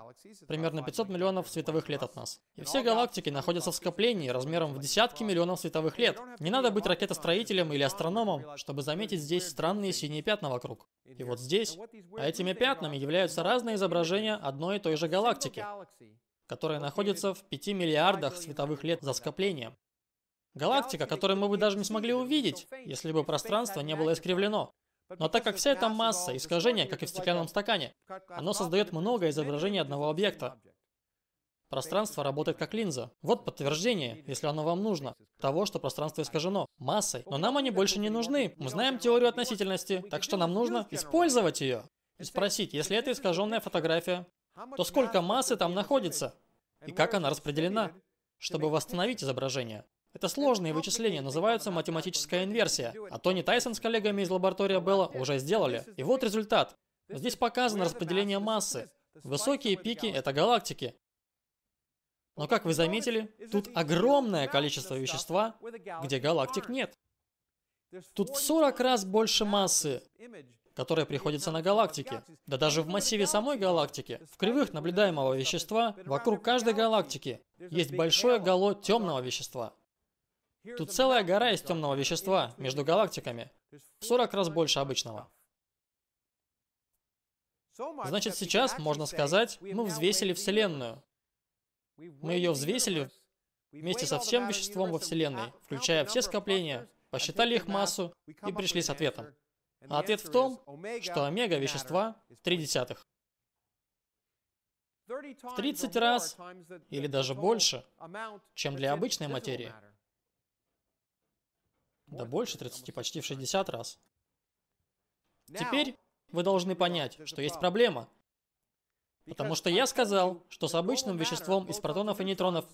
примерно 500 миллионов световых лет от нас. И все галактики находятся в скоплении размером в десятки миллионов световых лет. Не надо быть ракетостроителем или астрономом, чтобы заметить здесь странные синие пятна вокруг. И вот здесь, а этими пятнами являются разные изображения одной и той же галактики, которая находится в 5 миллиардах световых лет за скоплением. Галактика, которую мы бы даже не смогли увидеть, если бы пространство не было искривлено. Но так как вся эта масса искажения, как и в стеклянном стакане, оно создает много изображений одного объекта. Пространство работает как линза. Вот подтверждение, если оно вам нужно, того, что пространство искажено массой. Но нам они больше не нужны. Мы знаем теорию относительности, так что нам нужно использовать ее. И спросить, если это искаженная фотография, то сколько массы там находится? И как она распределена, чтобы восстановить изображение? Это сложные вычисления, называются математическая инверсия. А Тони Тайсон с коллегами из лаборатории Белла уже сделали. И вот результат. Здесь показано распределение массы. Высокие пики – это галактики. Но как вы заметили, тут огромное количество вещества, где галактик нет. Тут в 40 раз больше массы, которая приходится на галактики. Да даже в массиве самой галактики, в кривых наблюдаемого вещества, вокруг каждой галактики есть большое гало темного вещества. Тут целая гора из темного вещества между галактиками, в 40 раз больше обычного. Значит, сейчас, можно сказать, мы взвесили Вселенную. Мы ее взвесили вместе со всем веществом во Вселенной, включая все скопления, посчитали их массу и пришли с ответом. А ответ в том, что омега вещества в 3 десятых. В 30 раз или даже больше, чем для обычной материи. Да больше 30, почти в 60 раз. Теперь вы должны понять, что есть проблема. Потому что я сказал, что с обычным веществом из протонов и нейтронов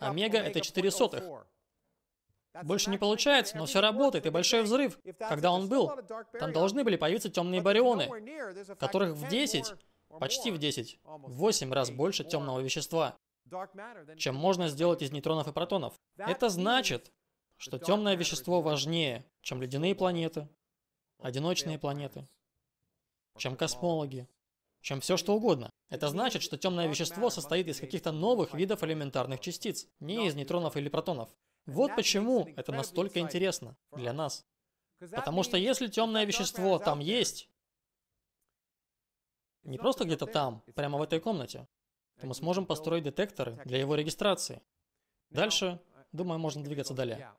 омега это 4 сотых. Больше не получается, но все работает, и большой взрыв, когда он был, там должны были появиться темные барионы, которых в 10, почти в 10, в 8 раз больше темного вещества, чем можно сделать из нейтронов и протонов. Это значит, что темное вещество важнее, чем ледяные планеты, одиночные планеты, чем космологи, чем все что угодно. Это значит, что темное вещество состоит из каких-то новых видов элементарных частиц, не из нейтронов или протонов. Вот почему это настолько интересно для нас. Потому что если темное вещество там есть, не просто где-то там, прямо в этой комнате, то мы сможем построить детекторы для его регистрации. Дальше, думаю, можно двигаться далее.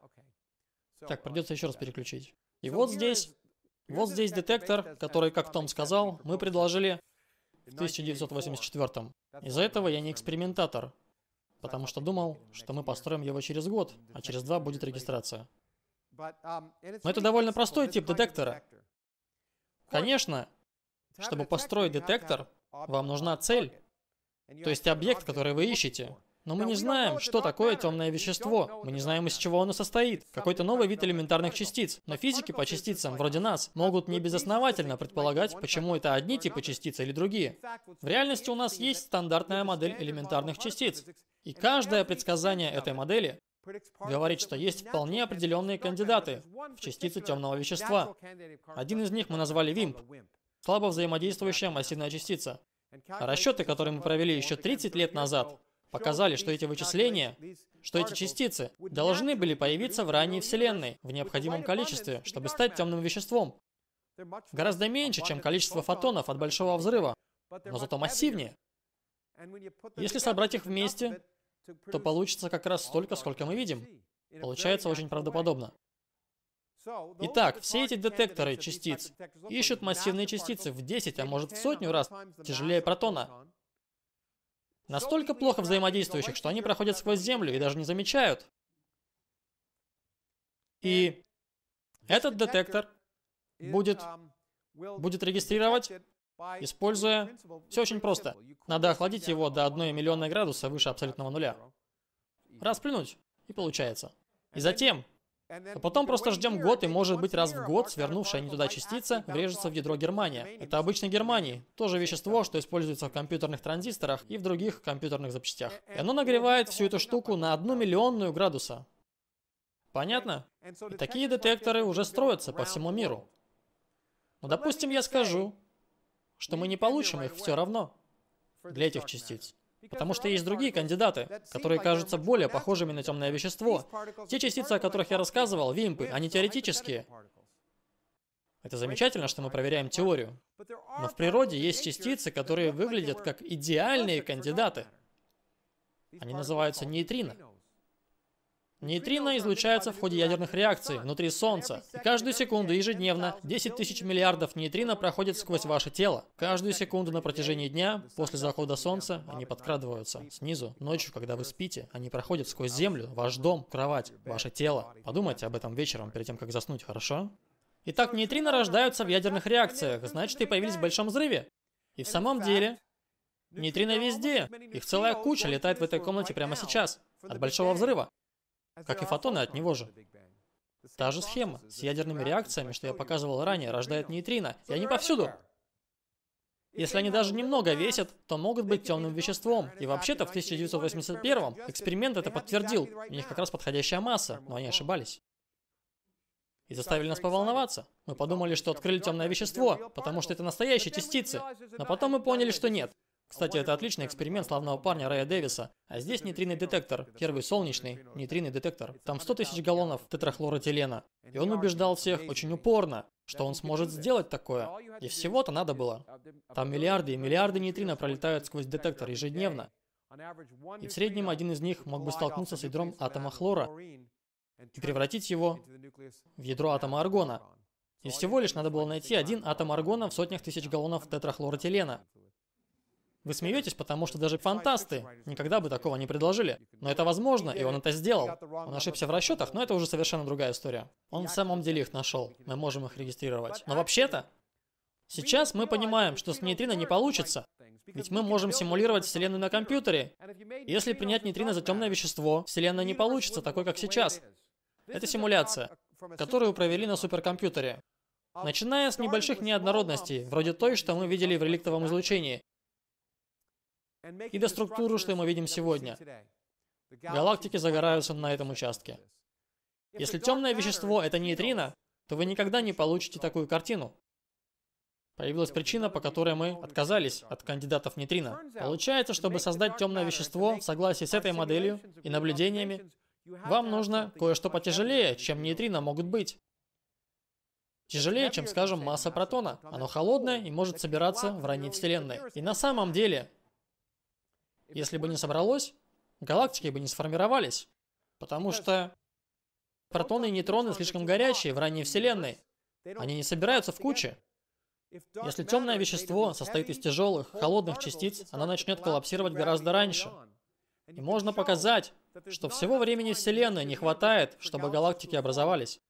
Так, придется еще раз переключить. И вот здесь, вот здесь детектор, который, как Том сказал, мы предложили в 1984 Из-за этого я не экспериментатор, потому что думал, что мы построим его через год, а через два будет регистрация. Но это довольно простой тип детектора. Конечно, чтобы построить детектор, вам нужна цель, то есть объект, который вы ищете. Но мы не знаем, что такое темное вещество. Мы не знаем, из чего оно состоит. Какой-то новый вид элементарных частиц. Но физики по частицам, вроде нас, могут не безосновательно предполагать, почему это одни типы частиц или другие. В реальности у нас есть стандартная модель элементарных частиц. И каждое предсказание этой модели говорит, что есть вполне определенные кандидаты в частицы темного вещества. Один из них мы назвали WIMP – слабо взаимодействующая массивная частица. Расчеты, которые мы провели еще 30 лет назад, показали, что эти вычисления, что эти частицы должны были появиться в ранней Вселенной в необходимом количестве, чтобы стать темным веществом. Гораздо меньше, чем количество фотонов от Большого Взрыва, но зато массивнее. Если собрать их вместе, то получится как раз столько, сколько мы видим. Получается очень правдоподобно. Итак, все эти детекторы частиц ищут массивные частицы в 10, а может в сотню раз тяжелее протона. Настолько плохо взаимодействующих, что они проходят сквозь Землю и даже не замечают. И этот детектор будет, будет регистрировать, используя... Все очень просто. Надо охладить его до 1 миллионной градуса выше абсолютного нуля. Расплюнуть, и получается. И затем а потом просто ждем год, и может быть раз в год свернувшая не туда частица врежется в ядро Германия. Это обычно Германии. Тоже вещество, что используется в компьютерных транзисторах и в других компьютерных запчастях. И оно нагревает всю эту штуку на одну миллионную градуса. Понятно? И такие детекторы уже строятся по всему миру. Но допустим я скажу, что мы не получим их все равно для этих частиц. Потому что есть другие кандидаты, которые кажутся более похожими на темное вещество. Те частицы, о которых я рассказывал, вимпы, они теоретические. Это замечательно, что мы проверяем теорию. Но в природе есть частицы, которые выглядят как идеальные кандидаты. Они называются нейтрино. Нейтрино излучаются в ходе ядерных реакций внутри Солнца. И каждую секунду ежедневно 10 тысяч миллиардов нейтрино проходят сквозь ваше тело. Каждую секунду на протяжении дня, после захода Солнца, они подкрадываются снизу. Ночью, когда вы спите, они проходят сквозь землю, ваш дом, кровать, ваше тело. Подумайте об этом вечером, перед тем, как заснуть, хорошо? Итак, нейтрино рождаются в ядерных реакциях, значит, и появились в большом взрыве. И в самом деле, нейтрино везде. Их целая куча летает в этой комнате прямо сейчас, от большого взрыва как и фотоны от него же. Та же схема с ядерными реакциями, что я показывал ранее, рождает нейтрино, и они повсюду. Если они даже немного весят, то могут быть темным веществом. И вообще-то в 1981 эксперимент это подтвердил. У них как раз подходящая масса, но они ошибались. И заставили нас поволноваться. Мы подумали, что открыли темное вещество, потому что это настоящие частицы. Но потом мы поняли, что нет. Кстати, это отличный эксперимент славного парня Рэя Дэвиса. А здесь нейтринный детектор, первый солнечный нейтринный детектор. Там 100 тысяч галлонов тетрахлоротилена. И он убеждал всех очень упорно, что он сможет сделать такое. И всего-то надо было. Там миллиарды и миллиарды нейтрино пролетают сквозь детектор ежедневно. И в среднем один из них мог бы столкнуться с ядром атома хлора и превратить его в ядро атома аргона. И всего лишь надо было найти один атом аргона в сотнях тысяч галлонов тетрахлоротилена. Вы смеетесь, потому что даже фантасты никогда бы такого не предложили. Но это возможно, и он это сделал. Он ошибся в расчетах, но это уже совершенно другая история. Он в самом деле их нашел. Мы можем их регистрировать. Но вообще-то, сейчас мы понимаем, что с нейтрино не получится. Ведь мы можем симулировать Вселенную на компьютере. Если принять нейтрино за темное вещество, Вселенная не получится такой, как сейчас. Это симуляция, которую провели на суперкомпьютере. Начиная с небольших неоднородностей, вроде той, что мы видели в реликтовом излучении, и до структуры, что мы видим сегодня. Галактики загораются на этом участке. Если темное вещество — это нейтрино, то вы никогда не получите такую картину. Появилась причина, по которой мы отказались от кандидатов нейтрино. Получается, чтобы создать темное вещество в согласии с этой моделью и наблюдениями, вам нужно кое-что потяжелее, чем нейтрино могут быть. тяжелее, чем, скажем, масса протона. Оно холодное и может собираться в ранней Вселенной. И на самом деле, если бы не собралось, галактики бы не сформировались. Потому что протоны и нейтроны слишком горячие в ранней Вселенной. Они не собираются в куче. Если темное вещество состоит из тяжелых, холодных частиц, оно начнет коллапсировать гораздо раньше. И можно показать, что всего времени Вселенной не хватает, чтобы галактики образовались.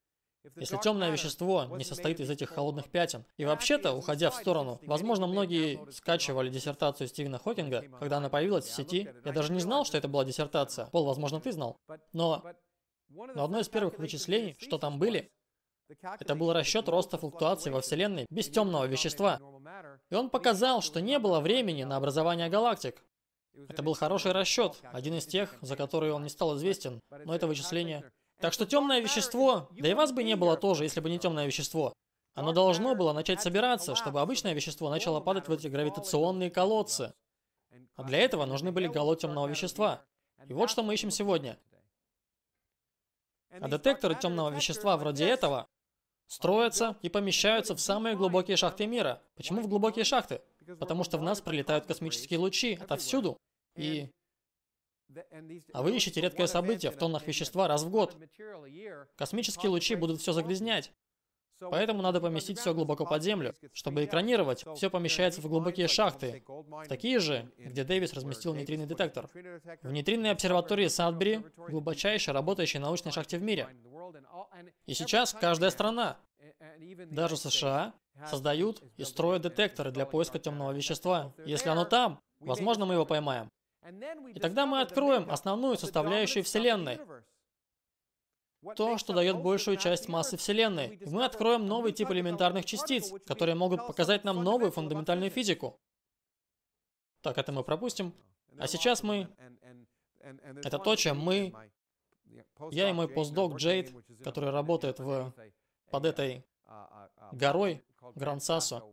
Если темное вещество не состоит из этих холодных пятен. И вообще-то, уходя в сторону, возможно, многие скачивали диссертацию Стивена Хокинга, когда она появилась в сети. Я даже не знал, что это была диссертация. Пол, возможно, ты знал. Но, но одно из первых вычислений, что там были, это был расчет роста флуктуаций во Вселенной без темного вещества. И он показал, что не было времени на образование галактик. Это был хороший расчет, один из тех, за которые он не стал известен, но это вычисление. Так что темное вещество, да и вас бы не было тоже, если бы не темное вещество. Оно должно было начать собираться, чтобы обычное вещество начало падать в эти гравитационные колодцы. А для этого нужны были гало темного вещества. И вот что мы ищем сегодня. А детекторы темного вещества вроде этого строятся и помещаются в самые глубокие шахты мира. Почему в глубокие шахты? Потому что в нас прилетают космические лучи отовсюду. И... А вы ищете редкое событие в тоннах вещества раз в год. Космические лучи будут все загрязнять. Поэтому надо поместить все глубоко под землю. Чтобы экранировать, все помещается в глубокие шахты, такие же, где Дэвис разместил нейтринный детектор. В нейтринной обсерватории Садбери, глубочайшей работающей научной шахте в мире. И сейчас каждая страна, даже США, создают и строят детекторы для поиска темного вещества. Если оно там, возможно, мы его поймаем. И тогда мы откроем основную составляющую Вселенной. То, что дает большую часть массы Вселенной. И мы откроем новый тип элементарных частиц, которые могут показать нам новую фундаментальную физику. Так, это мы пропустим. А сейчас мы... Это то, чем мы... Я и мой постдок Джейд, который работает в... под этой горой Гранд-Сасо,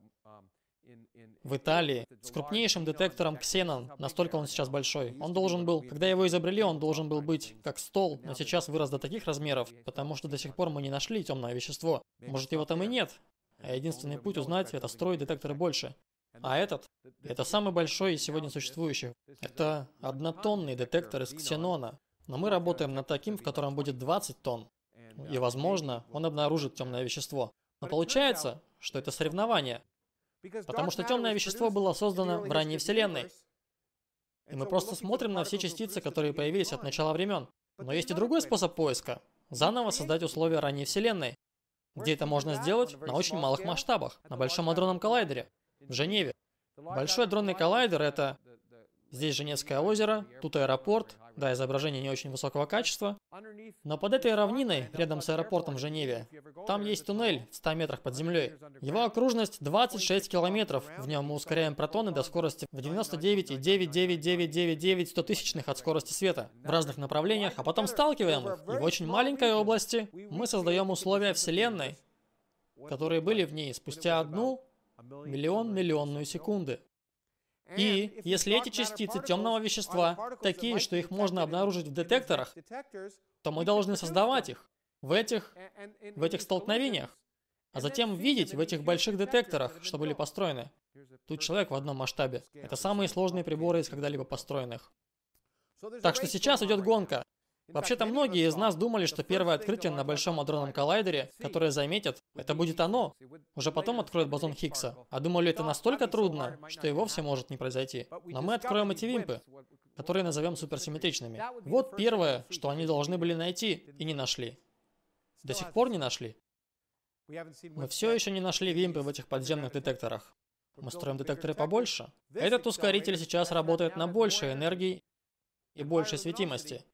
в Италии с крупнейшим детектором Xenon. Настолько он сейчас большой. Он должен был, когда его изобрели, он должен был быть как стол, но сейчас вырос до таких размеров, потому что до сих пор мы не нашли темное вещество. Может его там и нет. А единственный путь узнать это строить детекторы больше. А этот, это самый большой из сегодня существующих. Это однотонный детектор из ксенона. Но мы работаем над таким, в котором будет 20 тонн. И, возможно, он обнаружит темное вещество. Но получается, что это соревнование. Потому что темное вещество было создано в ранней Вселенной. И мы просто смотрим на все частицы, которые появились от начала времен. Но есть и другой способ поиска. Заново создать условия ранней Вселенной. Где это можно сделать? На очень малых масштабах. На Большом адронном коллайдере. В Женеве. Большой адронный коллайдер — это Здесь Женевское озеро, тут аэропорт, да, изображение не очень высокого качества. Но под этой равниной, рядом с аэропортом в Женеве, там есть туннель в 100 метрах под землей. Его окружность 26 километров. В нем мы ускоряем протоны до скорости в 99,99999 100 тысячных от скорости света в разных направлениях, а потом сталкиваем их. И в очень маленькой области мы создаем условия Вселенной, которые были в ней спустя одну миллион миллионную секунды. И если эти частицы темного вещества такие, что их можно обнаружить в детекторах, то мы должны создавать их в этих, в этих столкновениях, а затем видеть в этих больших детекторах, что были построены. Тут человек в одном масштабе. Это самые сложные приборы из когда-либо построенных. Так что сейчас идет гонка. Вообще-то многие из нас думали, что первое открытие на Большом адронном коллайдере, которое заметят, это будет оно. Уже потом откроют бозон Хиггса. А думали, это настолько трудно, что и вовсе может не произойти. Но мы откроем эти вимпы, которые назовем суперсимметричными. Вот первое, что они должны были найти и не нашли. До сих пор не нашли. Мы все еще не нашли вимпы в этих подземных детекторах. Мы строим детекторы побольше. Этот ускоритель сейчас работает на большей энергии и большей светимости.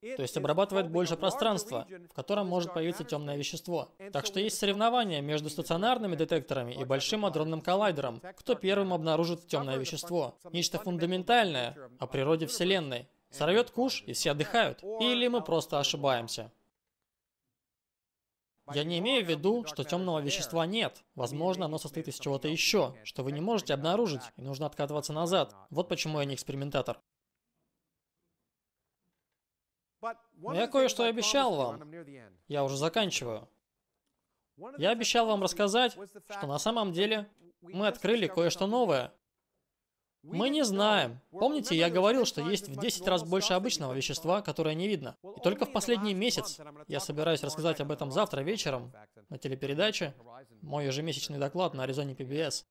То есть обрабатывает больше пространства, в котором может появиться темное вещество. Так что есть соревнования между стационарными детекторами и большим адронным коллайдером, кто первым обнаружит темное вещество. Нечто фундаментальное о природе Вселенной. Сорвет куш, и все отдыхают. Или мы просто ошибаемся. Я не имею в виду, что темного вещества нет. Возможно, оно состоит из чего-то еще, что вы не можете обнаружить, и нужно откатываться назад. Вот почему я не экспериментатор. Но я кое-что обещал вам. Я уже заканчиваю. Я обещал вам рассказать, что на самом деле мы открыли кое-что новое. Мы не знаем. Помните, я говорил, что есть в 10 раз больше обычного вещества, которое не видно. И только в последний месяц, я собираюсь рассказать об этом завтра вечером на телепередаче, мой ежемесячный доклад на Аризоне PBS.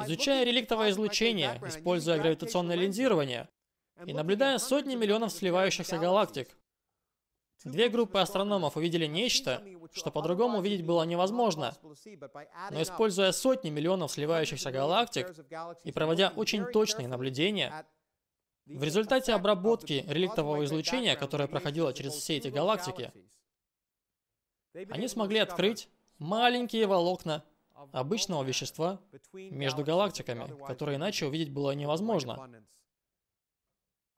Изучая реликтовое излучение, используя гравитационное линзирование и наблюдая сотни миллионов сливающихся галактик, Две группы астрономов увидели нечто, что по-другому увидеть было невозможно. Но используя сотни миллионов сливающихся галактик и проводя очень точные наблюдения, в результате обработки реликтового излучения, которое проходило через все эти галактики, они смогли открыть маленькие волокна обычного вещества между галактиками, которые иначе увидеть было невозможно,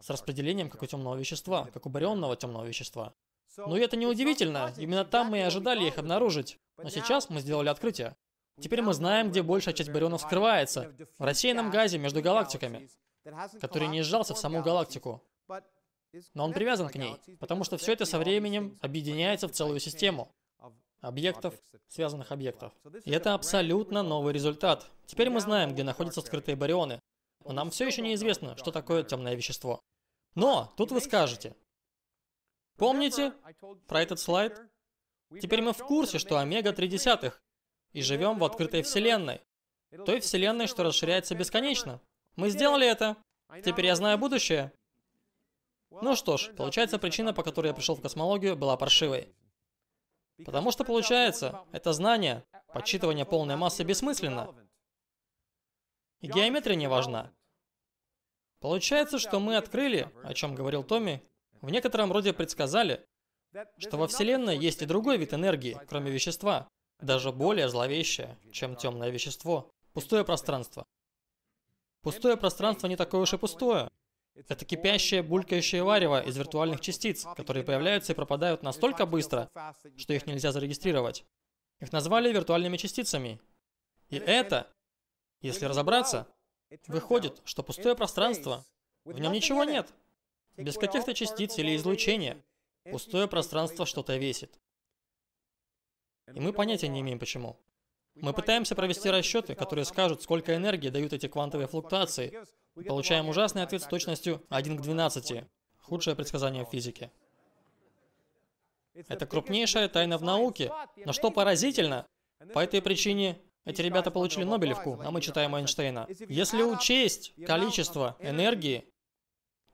с распределением как у темного вещества, как у барионного темного вещества. Но это не удивительно, именно там мы и ожидали их обнаружить. Но сейчас мы сделали открытие. Теперь мы знаем, где большая часть барионов скрывается. В рассеянном газе между галактиками, который не сжался в саму галактику. Но он привязан к ней, потому что все это со временем объединяется в целую систему объектов, связанных объектов. И это абсолютно новый результат. Теперь мы знаем, где находятся скрытые барионы. Нам все еще неизвестно, что такое темное вещество. Но тут вы скажете, Помните про этот слайд? Теперь мы в курсе, что омега 3 десятых, и живем в открытой вселенной. Той вселенной, что расширяется бесконечно. Мы сделали это. Теперь я знаю будущее. Ну что ж, получается, причина, по которой я пришел в космологию, была паршивой. Потому что получается, это знание, подсчитывание полной массы бессмысленно. Геометрия не важна. Получается, что мы открыли, о чем говорил Томми, в некотором роде предсказали, что во Вселенной есть и другой вид энергии, кроме вещества, даже более зловещее, чем темное вещество. Пустое пространство. Пустое пространство не такое уж и пустое. Это кипящее, булькающее варево из виртуальных частиц, которые появляются и пропадают настолько быстро, что их нельзя зарегистрировать. Их назвали виртуальными частицами. И это, если разобраться, выходит, что пустое пространство, в нем ничего нет без каких-то частиц или излучения. Пустое пространство что-то весит. И мы понятия не имеем почему. Мы пытаемся провести расчеты, которые скажут, сколько энергии дают эти квантовые флуктуации. И получаем ужасный ответ с точностью 1 к 12. Худшее предсказание в физике. Это крупнейшая тайна в науке. Но что поразительно, по этой причине эти ребята получили Нобелевку, а мы читаем Эйнштейна. Если учесть количество энергии,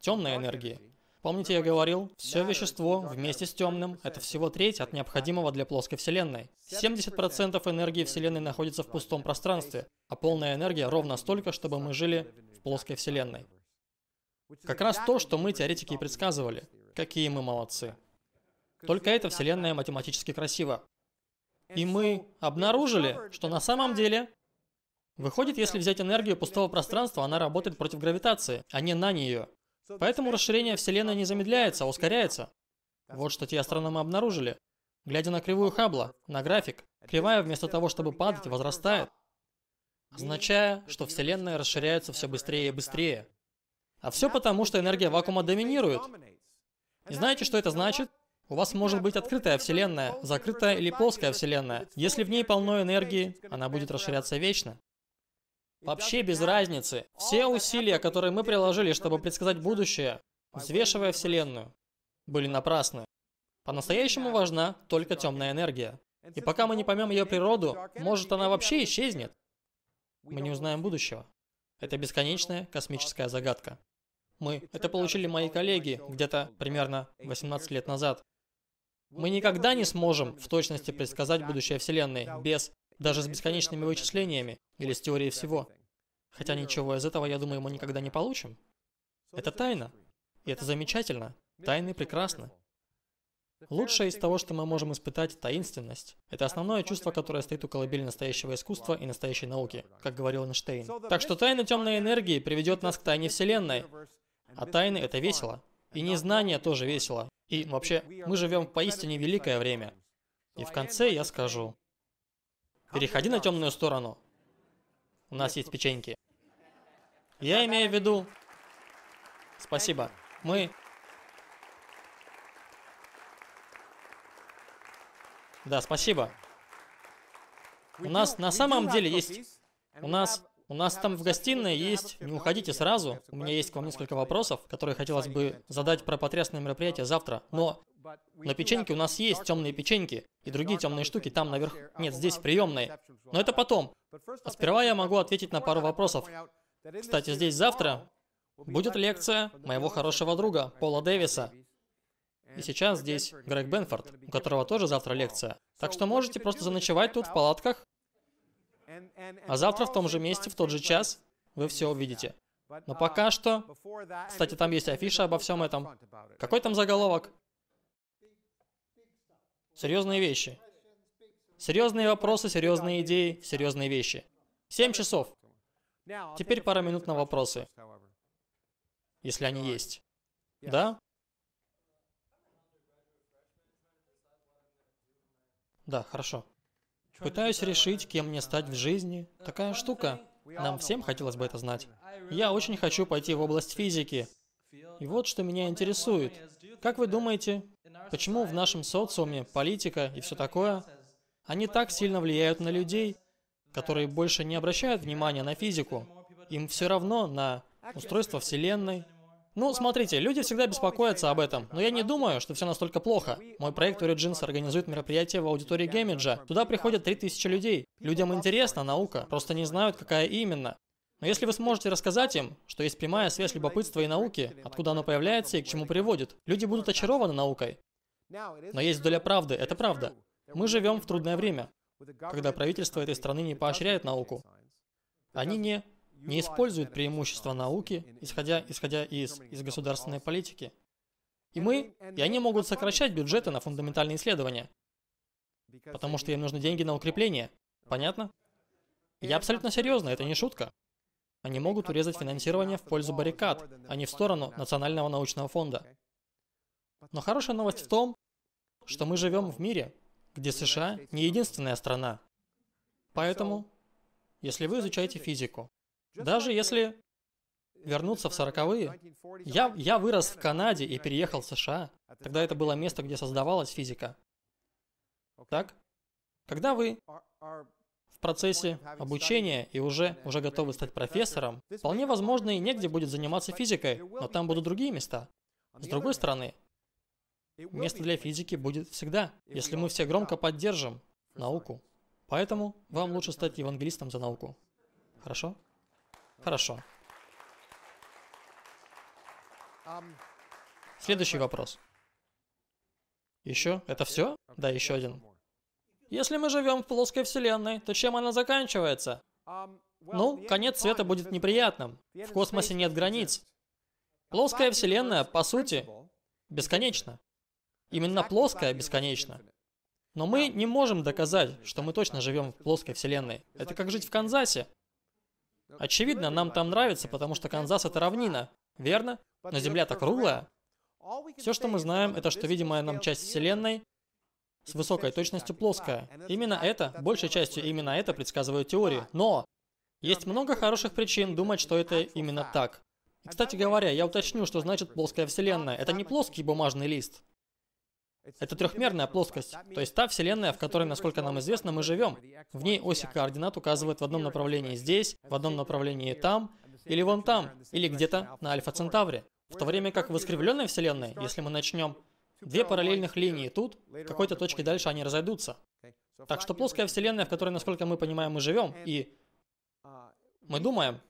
темной энергии. Помните, я говорил, все вещество вместе с темным – это всего треть от необходимого для плоской Вселенной. 70% энергии Вселенной находится в пустом пространстве, а полная энергия ровно столько, чтобы мы жили в плоской Вселенной. Как раз то, что мы, теоретики, и предсказывали. Какие мы молодцы. Только эта Вселенная математически красива. И мы обнаружили, что на самом деле Выходит, если взять энергию пустого пространства, она работает против гравитации, а не на нее. Поэтому расширение Вселенной не замедляется, а ускоряется. Вот что те астрономы обнаружили. Глядя на кривую Хаббла, на график, кривая вместо того, чтобы падать, возрастает, означая, что Вселенная расширяется все быстрее и быстрее. А все потому, что энергия вакуума доминирует. И знаете, что это значит? У вас может быть открытая Вселенная, закрытая или плоская Вселенная. Если в ней полно энергии, она будет расширяться вечно. Вообще без разницы. Все усилия, которые мы приложили, чтобы предсказать будущее, взвешивая Вселенную, были напрасны. По-настоящему важна только темная энергия. И пока мы не поймем ее природу, может она вообще исчезнет. Мы не узнаем будущего. Это бесконечная космическая загадка. Мы это получили мои коллеги где-то примерно 18 лет назад. Мы никогда не сможем в точности предсказать будущее Вселенной без даже с бесконечными вычислениями или с теорией всего. Хотя ничего из этого, я думаю, мы никогда не получим. Это тайна. И это замечательно. Тайны прекрасны. Лучшее из того, что мы можем испытать, таинственность. Это основное чувство, которое стоит у колыбели настоящего искусства и настоящей науки, как говорил Эйнштейн. Так что тайна темной энергии приведет нас к тайне Вселенной. А тайны — это весело. И незнание тоже весело. И вообще, мы живем в поистине великое время. И в конце я скажу, Переходи на темную сторону. У нас есть печеньки. Я имею в виду... Спасибо. Мы... Да, спасибо. У нас на самом деле есть... У нас у нас там в гостиной есть, не уходите сразу, у меня есть к вам несколько вопросов, которые хотелось бы задать про потрясное мероприятие завтра, но на печеньке у нас есть темные печеньки и другие темные штуки там наверх. Нет, здесь в приемной. Но это потом. А сперва я могу ответить на пару вопросов. Кстати, здесь завтра будет лекция моего хорошего друга Пола Дэвиса. И сейчас здесь Грег Бенфорд, у которого тоже завтра лекция. Так что можете просто заночевать тут в палатках а завтра в том же месте, в тот же час, вы все увидите. Но пока что... Кстати, там есть афиша обо всем этом. Какой там заголовок? Серьезные вещи. Серьезные вопросы, серьезные идеи, серьезные вещи. Семь часов. Теперь пара минут на вопросы. Если они есть. Да? Да, хорошо. Пытаюсь решить, кем мне стать в жизни. Такая штука. Нам всем хотелось бы это знать. Я очень хочу пойти в область физики. И вот что меня интересует. Как вы думаете, почему в нашем социуме политика и все такое, они так сильно влияют на людей, которые больше не обращают внимания на физику? Им все равно на устройство Вселенной, ну, смотрите, люди всегда беспокоятся об этом, но я не думаю, что все настолько плохо. Мой проект Origins организует мероприятие в аудитории Геймиджа. Туда приходят 3000 людей. Людям интересна наука, просто не знают, какая именно. Но если вы сможете рассказать им, что есть прямая связь любопытства и науки, откуда оно появляется и к чему приводит, люди будут очарованы наукой. Но есть доля правды, это правда. Мы живем в трудное время, когда правительство этой страны не поощряет науку. Они не не используют преимущества науки, исходя, исходя из, из государственной политики. И мы, и они могут сокращать бюджеты на фундаментальные исследования, потому что им нужны деньги на укрепление. Понятно? Я абсолютно серьезно, это не шутка. Они могут урезать финансирование в пользу баррикад, а не в сторону Национального научного фонда. Но хорошая новость в том, что мы живем в мире, где США не единственная страна. Поэтому, если вы изучаете физику, даже если вернуться в сороковые, я, я вырос в Канаде и переехал в США. Тогда это было место, где создавалась физика. Так? Когда вы в процессе обучения и уже, уже готовы стать профессором, вполне возможно и негде будет заниматься физикой, но там будут другие места. С другой стороны, место для физики будет всегда, если мы все громко поддержим науку. Поэтому вам лучше стать евангелистом за науку. Хорошо? Хорошо. Следующий вопрос. Еще? Это все? Да, еще один. Если мы живем в плоской вселенной, то чем она заканчивается? Ну, конец света будет неприятным. В космосе нет границ. Плоская вселенная, по сути, бесконечна. Именно плоская бесконечна. Но мы не можем доказать, что мы точно живем в плоской вселенной. Это как жить в Канзасе. Очевидно, нам там нравится, потому что Канзас это равнина, верно? Но Земля-то круглая. Все, что мы знаем, это что видимая нам часть Вселенной с высокой точностью плоская. Именно это, большей частью именно это предсказывают теории. Но есть много хороших причин думать, что это именно так. И, кстати говоря, я уточню, что значит плоская Вселенная. Это не плоский бумажный лист. Это трехмерная плоскость, то есть та Вселенная, в которой, насколько нам известно, мы живем. В ней оси координат указывают в одном направлении здесь, в одном направлении там, или вон там, или где-то на Альфа Центавре. В то время как в искривленной Вселенной, если мы начнем две параллельных линии тут, какой-то точке дальше они разойдутся. Так что плоская Вселенная, в которой, насколько мы понимаем, мы живем, и мы думаем,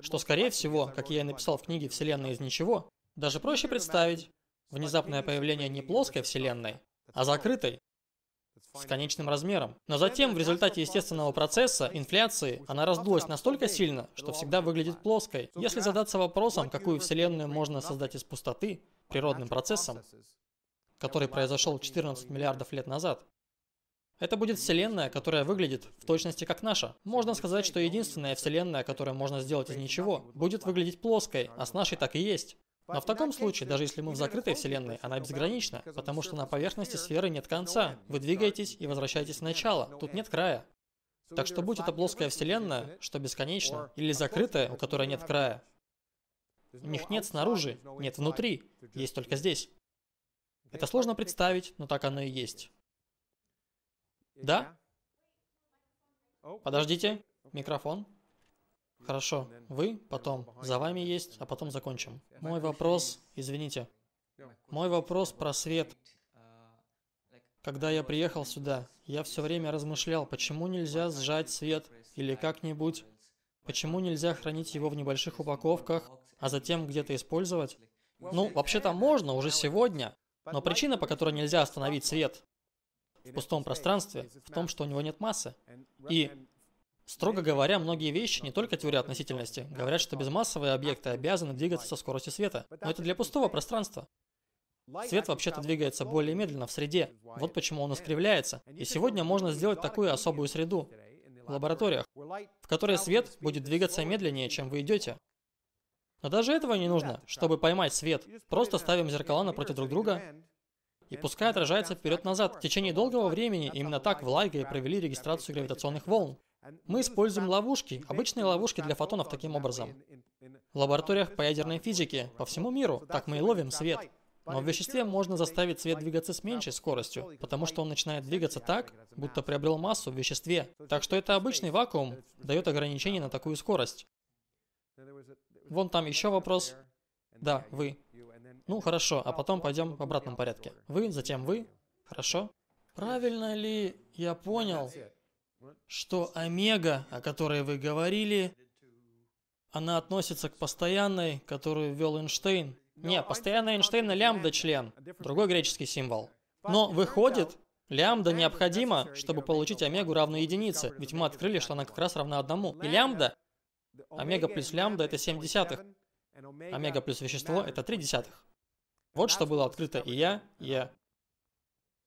что, скорее всего, как я и написал в книге «Вселенная из ничего», даже проще представить, внезапное появление не плоской Вселенной, а закрытой, с конечным размером. Но затем, в результате естественного процесса, инфляции, она раздулась настолько сильно, что всегда выглядит плоской. Если задаться вопросом, какую Вселенную можно создать из пустоты, природным процессом, который произошел 14 миллиардов лет назад, это будет Вселенная, которая выглядит в точности как наша. Можно сказать, что единственная Вселенная, которую можно сделать из ничего, будет выглядеть плоской, а с нашей так и есть. Но в таком случае, даже если мы в закрытой вселенной, она безгранична, потому что на поверхности сферы нет конца. Вы двигаетесь и возвращаетесь в начало. Тут нет края. Так что будь это плоская вселенная, что бесконечно, или закрытая, у которой нет края. У них нет снаружи, нет внутри, есть только здесь. Это сложно представить, но так оно и есть. Да? Подождите. Микрофон. Хорошо. Вы, потом. За вами есть, а потом закончим. Мой вопрос, извините. Мой вопрос про свет. Когда я приехал сюда, я все время размышлял, почему нельзя сжать свет или как-нибудь, почему нельзя хранить его в небольших упаковках, а затем где-то использовать. Ну, вообще-то можно уже сегодня, но причина, по которой нельзя остановить свет в пустом пространстве, в том, что у него нет массы. И, строго говоря, многие вещи, не только теория относительности, говорят, что безмассовые объекты обязаны двигаться со скоростью света. Но это для пустого пространства. Свет вообще-то двигается более медленно в среде. Вот почему он искривляется. И сегодня можно сделать такую особую среду в лабораториях, в которой свет будет двигаться медленнее, чем вы идете. Но даже этого не нужно, чтобы поймать свет. Просто ставим зеркала напротив друг друга, и пускай отражается вперед-назад. В течение долгого времени именно так в Лайге провели регистрацию гравитационных волн. Мы используем ловушки, обычные ловушки для фотонов таким образом. В лабораториях по ядерной физике по всему миру так мы и ловим свет. Но в веществе можно заставить свет двигаться с меньшей скоростью, потому что он начинает двигаться так, будто приобрел массу в веществе. Так что это обычный вакуум дает ограничение на такую скорость. Вон там еще вопрос. Да, вы. Ну, хорошо, а потом пойдем в обратном порядке. Вы, затем вы. Хорошо. Правильно ли я понял, что омега, о которой вы говорили, она относится к постоянной, которую ввел Эйнштейн? Не, постоянная Эйнштейна лямбда член, другой греческий символ. Но выходит, лямбда необходима, чтобы получить омегу равную единице, ведь мы открыли, что она как раз равна одному. И лямбда Омега плюс лямбда – это 7 десятых. Омега плюс вещество – это 3 десятых. Вот что было открыто и я, и я.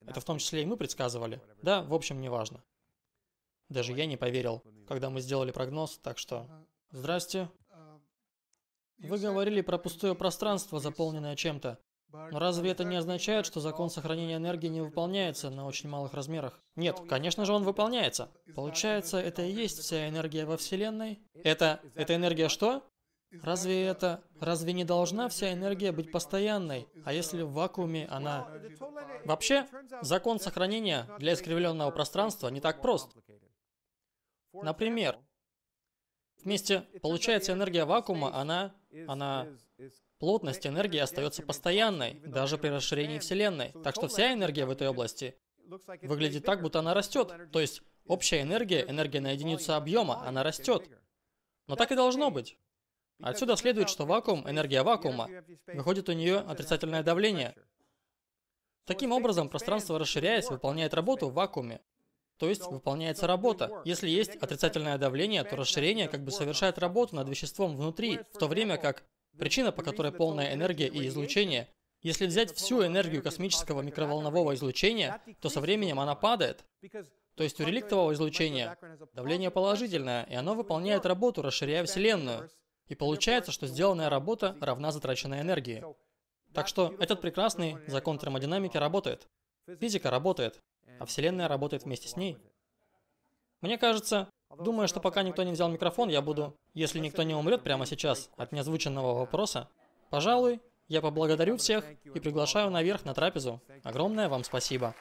Это в том числе и мы предсказывали. Да, в общем, неважно. Даже я не поверил, когда мы сделали прогноз, так что... Здрасте. Вы говорили про пустое пространство, заполненное чем-то. Но разве это не означает, что закон сохранения энергии не выполняется на очень малых размерах? Нет, конечно же он выполняется. Получается, это и есть вся энергия во Вселенной? Это... это энергия что? Разве это... Разве не должна вся энергия быть постоянной? А если в вакууме она... Вообще, закон сохранения для искривленного пространства не так прост. Например, вместе, получается, энергия вакуума, она... она Плотность энергии остается постоянной, даже при расширении Вселенной. Так что вся энергия в этой области выглядит так, будто она растет. То есть общая энергия, энергия на единицу объема, она растет. Но так и должно быть. Отсюда следует, что вакуум, энергия вакуума, выходит у нее отрицательное давление. Таким образом, пространство, расширяясь, выполняет работу в вакууме. То есть выполняется работа. Если есть отрицательное давление, то расширение как бы совершает работу над веществом внутри, в то время как Причина, по которой полная энергия и излучение, если взять всю энергию космического микроволнового излучения, то со временем она падает. То есть у реликтового излучения давление положительное, и оно выполняет работу, расширяя Вселенную. И получается, что сделанная работа равна затраченной энергии. Так что этот прекрасный закон термодинамики работает. Физика работает, а Вселенная работает вместе с ней. Мне кажется, Думаю, что пока никто не взял микрофон, я буду, если никто не умрет прямо сейчас от неозвученного вопроса, пожалуй, я поблагодарю всех и приглашаю наверх на трапезу. Огромное вам спасибо.